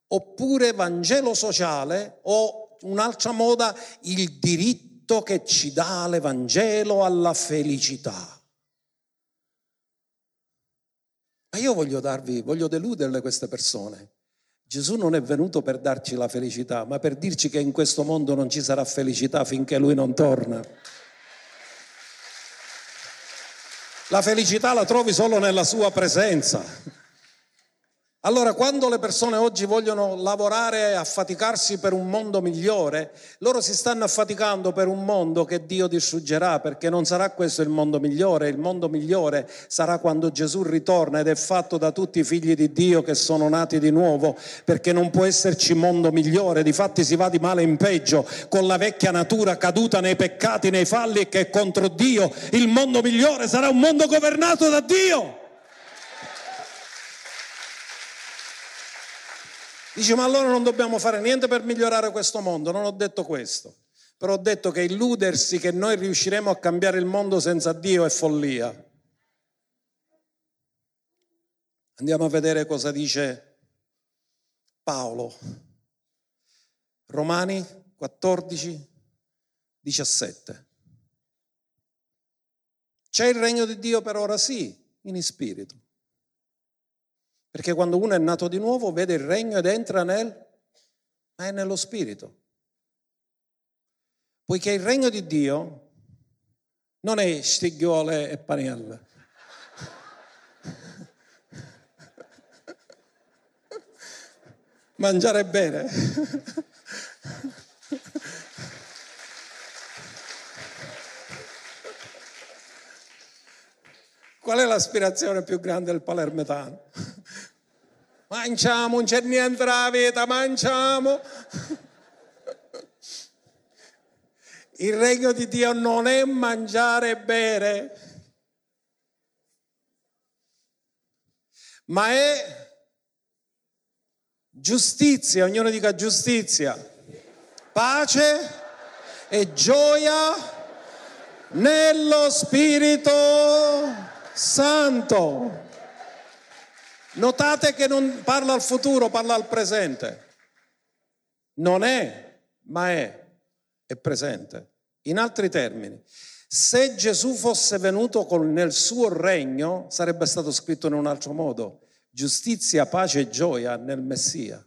Speaker 1: oppure Vangelo sociale o un'altra moda, il diritto che ci dà l'Evangelo alla felicità. Ma io voglio darvi, voglio deluderle queste persone. Gesù non è venuto per darci la felicità, ma per dirci che in questo mondo non ci sarà felicità finché Lui non torna. La felicità la trovi solo nella sua presenza. Allora, quando le persone oggi vogliono lavorare e affaticarsi per un mondo migliore, loro si stanno affaticando per un mondo che Dio distruggerà, perché non sarà questo il mondo migliore. Il mondo migliore sarà quando Gesù ritorna ed è fatto da tutti i figli di Dio che sono nati di nuovo, perché non può esserci mondo migliore. Difatti si va di male in peggio con la vecchia natura caduta nei peccati, nei falli che è contro Dio. Il mondo migliore sarà un mondo governato da Dio. Dice, ma allora non dobbiamo fare niente per migliorare questo mondo. Non ho detto questo. Però ho detto che illudersi che noi riusciremo a cambiare il mondo senza Dio è follia. Andiamo a vedere cosa dice Paolo. Romani 14, 17. C'è il regno di Dio per ora sì, in spirito. Perché quando uno è nato di nuovo vede il regno ed entra nel, ma è nello spirito. Poiché il regno di Dio non è stigliole e panielle. <laughs> Mangiare bene. <laughs> Qual è l'aspirazione più grande del palermetano? Mangiamo, non c'è niente la vita, mangiamo. Il regno di Dio non è mangiare e bere. ma è giustizia, ognuno dica giustizia, pace e gioia nello Spirito Santo. Notate che non parla al futuro, parla al presente. Non è, ma è, è presente. In altri termini, se Gesù fosse venuto con, nel suo regno, sarebbe stato scritto in un altro modo. Giustizia, pace e gioia nel Messia.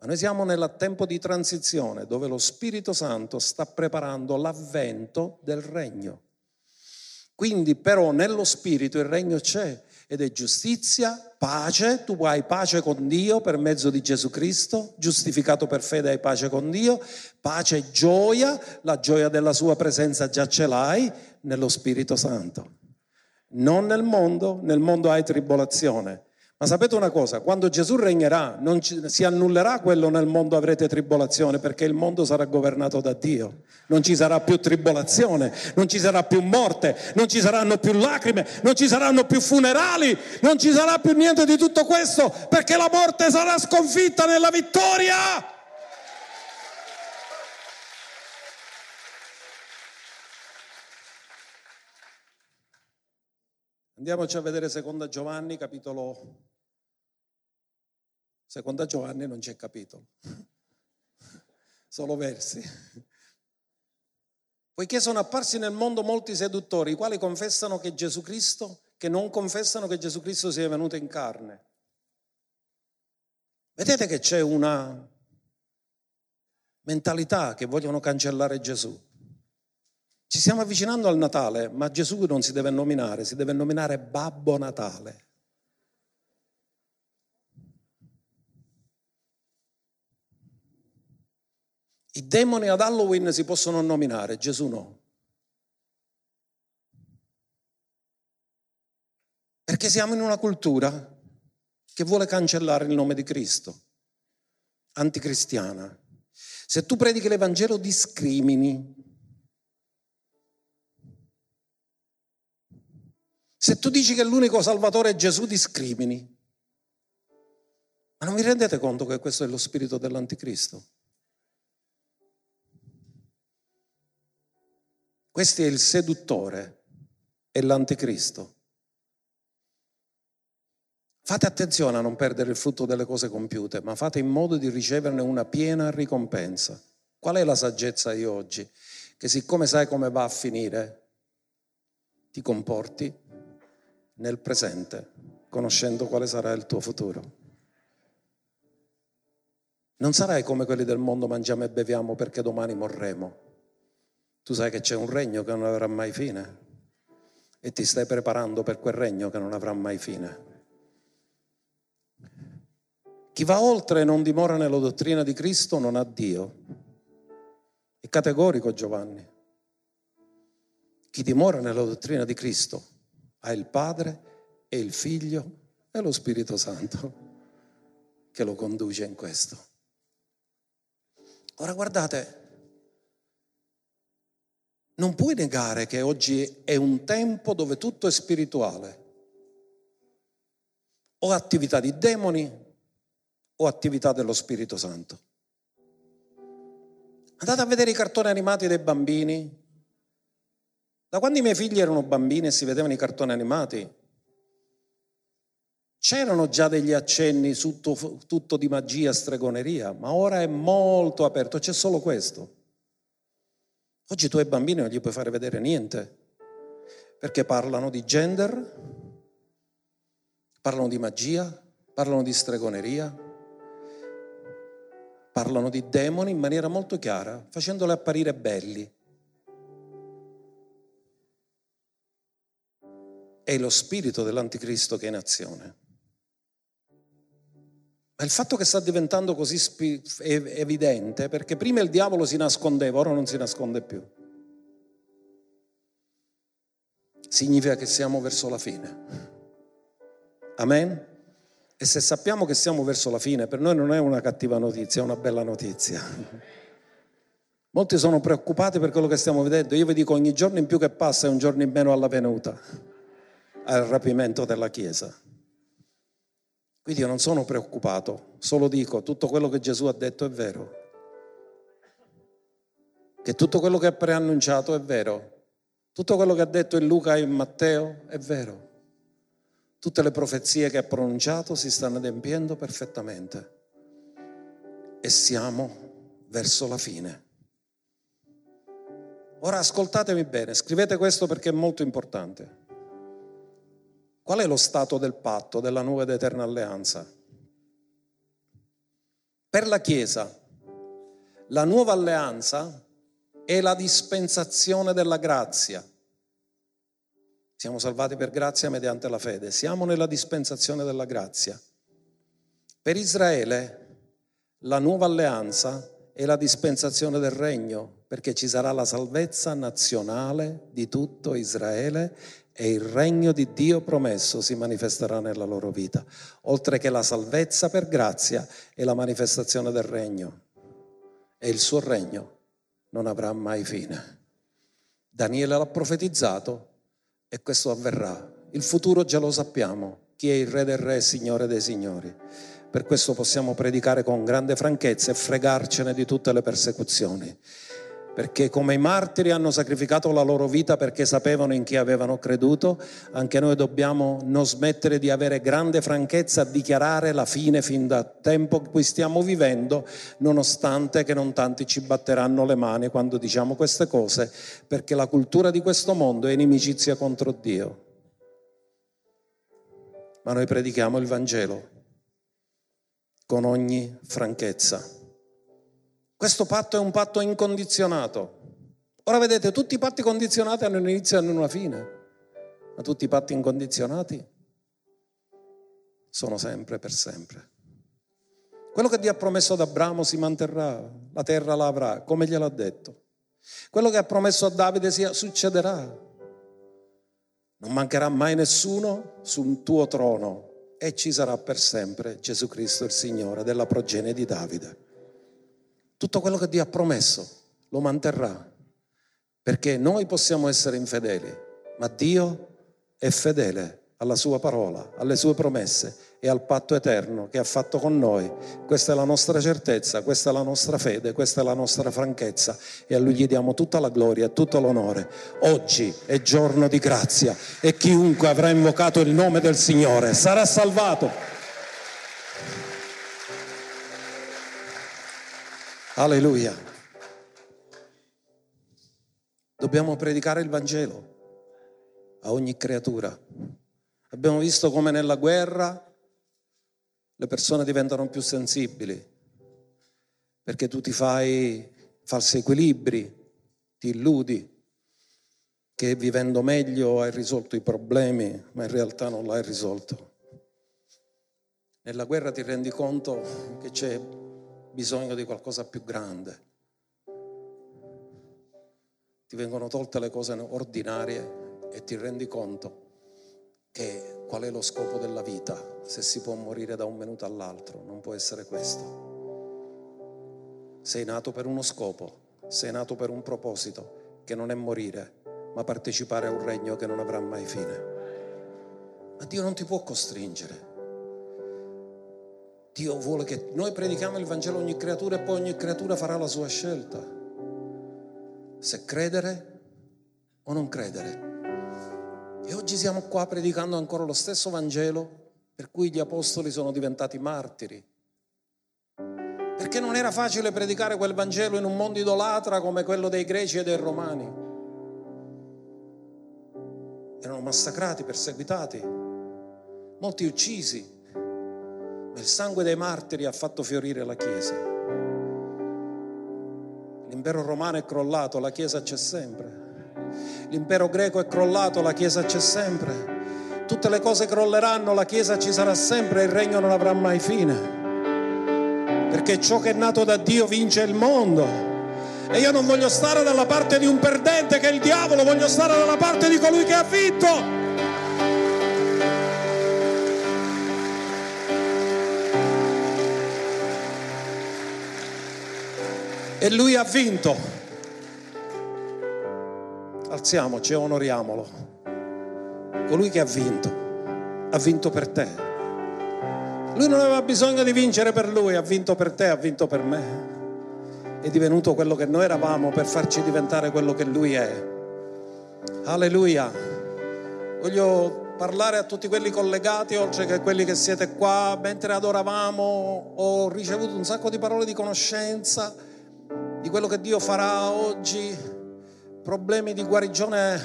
Speaker 1: Ma noi siamo nel tempo di transizione dove lo Spirito Santo sta preparando l'avvento del regno. Quindi però nello Spirito il regno c'è ed è giustizia, pace, tu hai pace con Dio per mezzo di Gesù Cristo, giustificato per fede hai pace con Dio, pace e gioia, la gioia della sua presenza già ce l'hai nello Spirito Santo. Non nel mondo, nel mondo hai tribolazione, ma sapete una cosa, quando Gesù regnerà non ci, si annullerà quello nel mondo avrete tribolazione perché il mondo sarà governato da Dio. Non ci sarà più tribolazione, non ci sarà più morte, non ci saranno più lacrime, non ci saranno più funerali, non ci sarà più niente di tutto questo perché la morte sarà sconfitta nella vittoria. Andiamoci a vedere seconda Giovanni, capitolo... Seconda Giovanni non c'è capitolo, <laughs> solo versi. Poiché sono apparsi nel mondo molti seduttori, i quali confessano che Gesù Cristo, che non confessano che Gesù Cristo sia venuto in carne. Vedete che c'è una mentalità che vogliono cancellare Gesù. Ci stiamo avvicinando al Natale, ma Gesù non si deve nominare, si deve nominare Babbo Natale. I demoni ad Halloween si possono nominare, Gesù no. Perché siamo in una cultura che vuole cancellare il nome di Cristo, anticristiana. Se tu predichi l'Evangelo discrimini, Se tu dici che l'unico Salvatore è Gesù, discrimini. Ma non vi rendete conto che questo è lo spirito dell'anticristo? Questo è il seduttore e l'anticristo. Fate attenzione a non perdere il frutto delle cose compiute, ma fate in modo di riceverne una piena ricompensa. Qual è la saggezza di oggi? Che siccome sai come va a finire, ti comporti nel presente, conoscendo quale sarà il tuo futuro. Non sarai come quelli del mondo mangiamo e beviamo perché domani morremo. Tu sai che c'è un regno che non avrà mai fine e ti stai preparando per quel regno che non avrà mai fine. Chi va oltre e non dimora nella dottrina di Cristo non ha Dio. È categorico Giovanni. Chi dimora nella dottrina di Cristo ha il Padre e il Figlio e lo Spirito Santo che lo conduce in questo. Ora guardate, non puoi negare che oggi è un tempo dove tutto è spirituale. O attività di demoni o attività dello Spirito Santo. Andate a vedere i cartoni animati dei bambini, da quando i miei figli erano bambini e si vedevano i cartoni animati, c'erano già degli accenni su tutto di magia, stregoneria, ma ora è molto aperto, c'è solo questo. Oggi i tuoi bambini non gli puoi fare vedere niente, perché parlano di gender, parlano di magia, parlano di stregoneria, parlano di demoni in maniera molto chiara, facendoli apparire belli. È lo spirito dell'anticristo che è in azione. Ma il fatto che sta diventando così evidente perché prima il diavolo si nascondeva, ora non si nasconde più. Significa che siamo verso la fine. Amen? E se sappiamo che siamo verso la fine, per noi non è una cattiva notizia, è una bella notizia. <laughs> Molti sono preoccupati per quello che stiamo vedendo. Io vi dico ogni giorno in più che passa è un giorno in meno alla venuta al rapimento della Chiesa. Quindi io non sono preoccupato, solo dico tutto quello che Gesù ha detto è vero. Che tutto quello che ha preannunciato è vero. Tutto quello che ha detto in Luca e in Matteo è vero. Tutte le profezie che ha pronunciato si stanno adempiendo perfettamente. E siamo verso la fine. Ora ascoltatemi bene, scrivete questo perché è molto importante. Qual è lo stato del patto, della nuova ed eterna alleanza? Per la Chiesa, la nuova alleanza è la dispensazione della grazia. Siamo salvati per grazia mediante la fede, siamo nella dispensazione della grazia. Per Israele la nuova alleanza è la dispensazione del regno, perché ci sarà la salvezza nazionale di tutto Israele e il regno di Dio promesso si manifesterà nella loro vita, oltre che la salvezza per grazia e la manifestazione del regno. E il suo regno non avrà mai fine. Daniele l'ha profetizzato e questo avverrà. Il futuro già lo sappiamo. Chi è il re del re, e signore dei signori. Per questo possiamo predicare con grande franchezza e fregarcene di tutte le persecuzioni perché come i martiri hanno sacrificato la loro vita perché sapevano in chi avevano creduto, anche noi dobbiamo non smettere di avere grande franchezza a dichiarare la fine fin da tempo cui stiamo vivendo, nonostante che non tanti ci batteranno le mani quando diciamo queste cose, perché la cultura di questo mondo è inimicizia contro Dio. Ma noi predichiamo il Vangelo con ogni franchezza. Questo patto è un patto incondizionato. Ora vedete, tutti i patti condizionati hanno un inizio e hanno una fine, ma tutti i patti incondizionati sono sempre per sempre. Quello che Dio ha promesso ad Abramo si manterrà, la terra la avrà, come gliel'ha detto. Quello che ha promesso a Davide succederà. Non mancherà mai nessuno sul tuo trono e ci sarà per sempre Gesù Cristo il Signore della progenie di Davide tutto quello che Dio ha promesso lo manterrà, perché noi possiamo essere infedeli, ma Dio è fedele alla sua parola, alle sue promesse e al patto eterno che ha fatto con noi. Questa è la nostra certezza, questa è la nostra fede, questa è la nostra franchezza e a Lui gli diamo tutta la gloria e tutto l'onore. Oggi è giorno di grazia e chiunque avrà invocato il nome del Signore sarà salvato. Alleluia. Dobbiamo predicare il Vangelo a ogni creatura. Abbiamo visto come nella guerra le persone diventano più sensibili perché tu ti fai falsi equilibri, ti illudi che vivendo meglio hai risolto i problemi, ma in realtà non l'hai risolto. Nella guerra ti rendi conto che c'è bisogno di qualcosa più grande. Ti vengono tolte le cose ordinarie e ti rendi conto che qual è lo scopo della vita, se si può morire da un minuto all'altro, non può essere questo. Sei nato per uno scopo, sei nato per un proposito che non è morire, ma partecipare a un regno che non avrà mai fine. Ma Dio non ti può costringere. Dio vuole che noi predichiamo il Vangelo a ogni creatura e poi ogni creatura farà la sua scelta. Se credere o non credere. E oggi siamo qua predicando ancora lo stesso Vangelo per cui gli apostoli sono diventati martiri. Perché non era facile predicare quel Vangelo in un mondo idolatra come quello dei greci e dei romani. Erano massacrati, perseguitati, molti uccisi il sangue dei martiri ha fatto fiorire la Chiesa. L'impero romano è crollato, la Chiesa c'è sempre. L'impero greco è crollato, la Chiesa c'è sempre. Tutte le cose crolleranno, la Chiesa ci sarà sempre il regno non avrà mai fine. Perché ciò che è nato da Dio vince il mondo. E io non voglio stare dalla parte di un perdente che è il diavolo, voglio stare dalla parte di colui che ha vinto. E lui ha vinto. Alziamoci e onoriamolo. Colui che ha vinto, ha vinto per te. Lui non aveva bisogno di vincere per lui, ha vinto per te, ha vinto per me. È divenuto quello che noi eravamo per farci diventare quello che lui è. Alleluia. Voglio parlare a tutti quelli collegati, oltre che quelli che siete qua. Mentre adoravamo ho ricevuto un sacco di parole di conoscenza di quello che Dio farà oggi, problemi di guarigione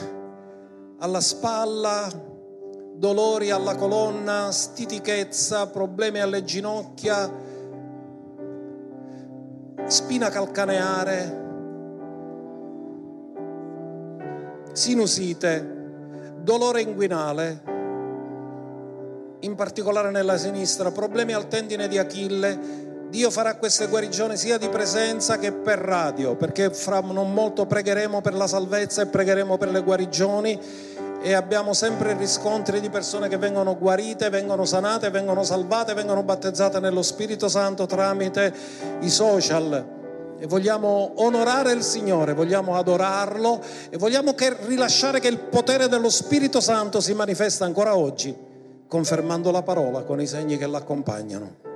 Speaker 1: alla spalla, dolori alla colonna, stitichezza, problemi alle ginocchia, spina calcaneare, sinusite dolore inguinale, in particolare nella sinistra, problemi al tendine di Achille. Dio farà queste guarigioni sia di presenza che per radio, perché fra non molto pregheremo per la salvezza e pregheremo per le guarigioni e abbiamo sempre riscontri di persone che vengono guarite, vengono sanate, vengono salvate, vengono battezzate nello Spirito Santo tramite i social e vogliamo onorare il Signore, vogliamo adorarlo e vogliamo che, rilasciare che il potere dello Spirito Santo si manifesta ancora oggi, confermando la parola con i segni che l'accompagnano.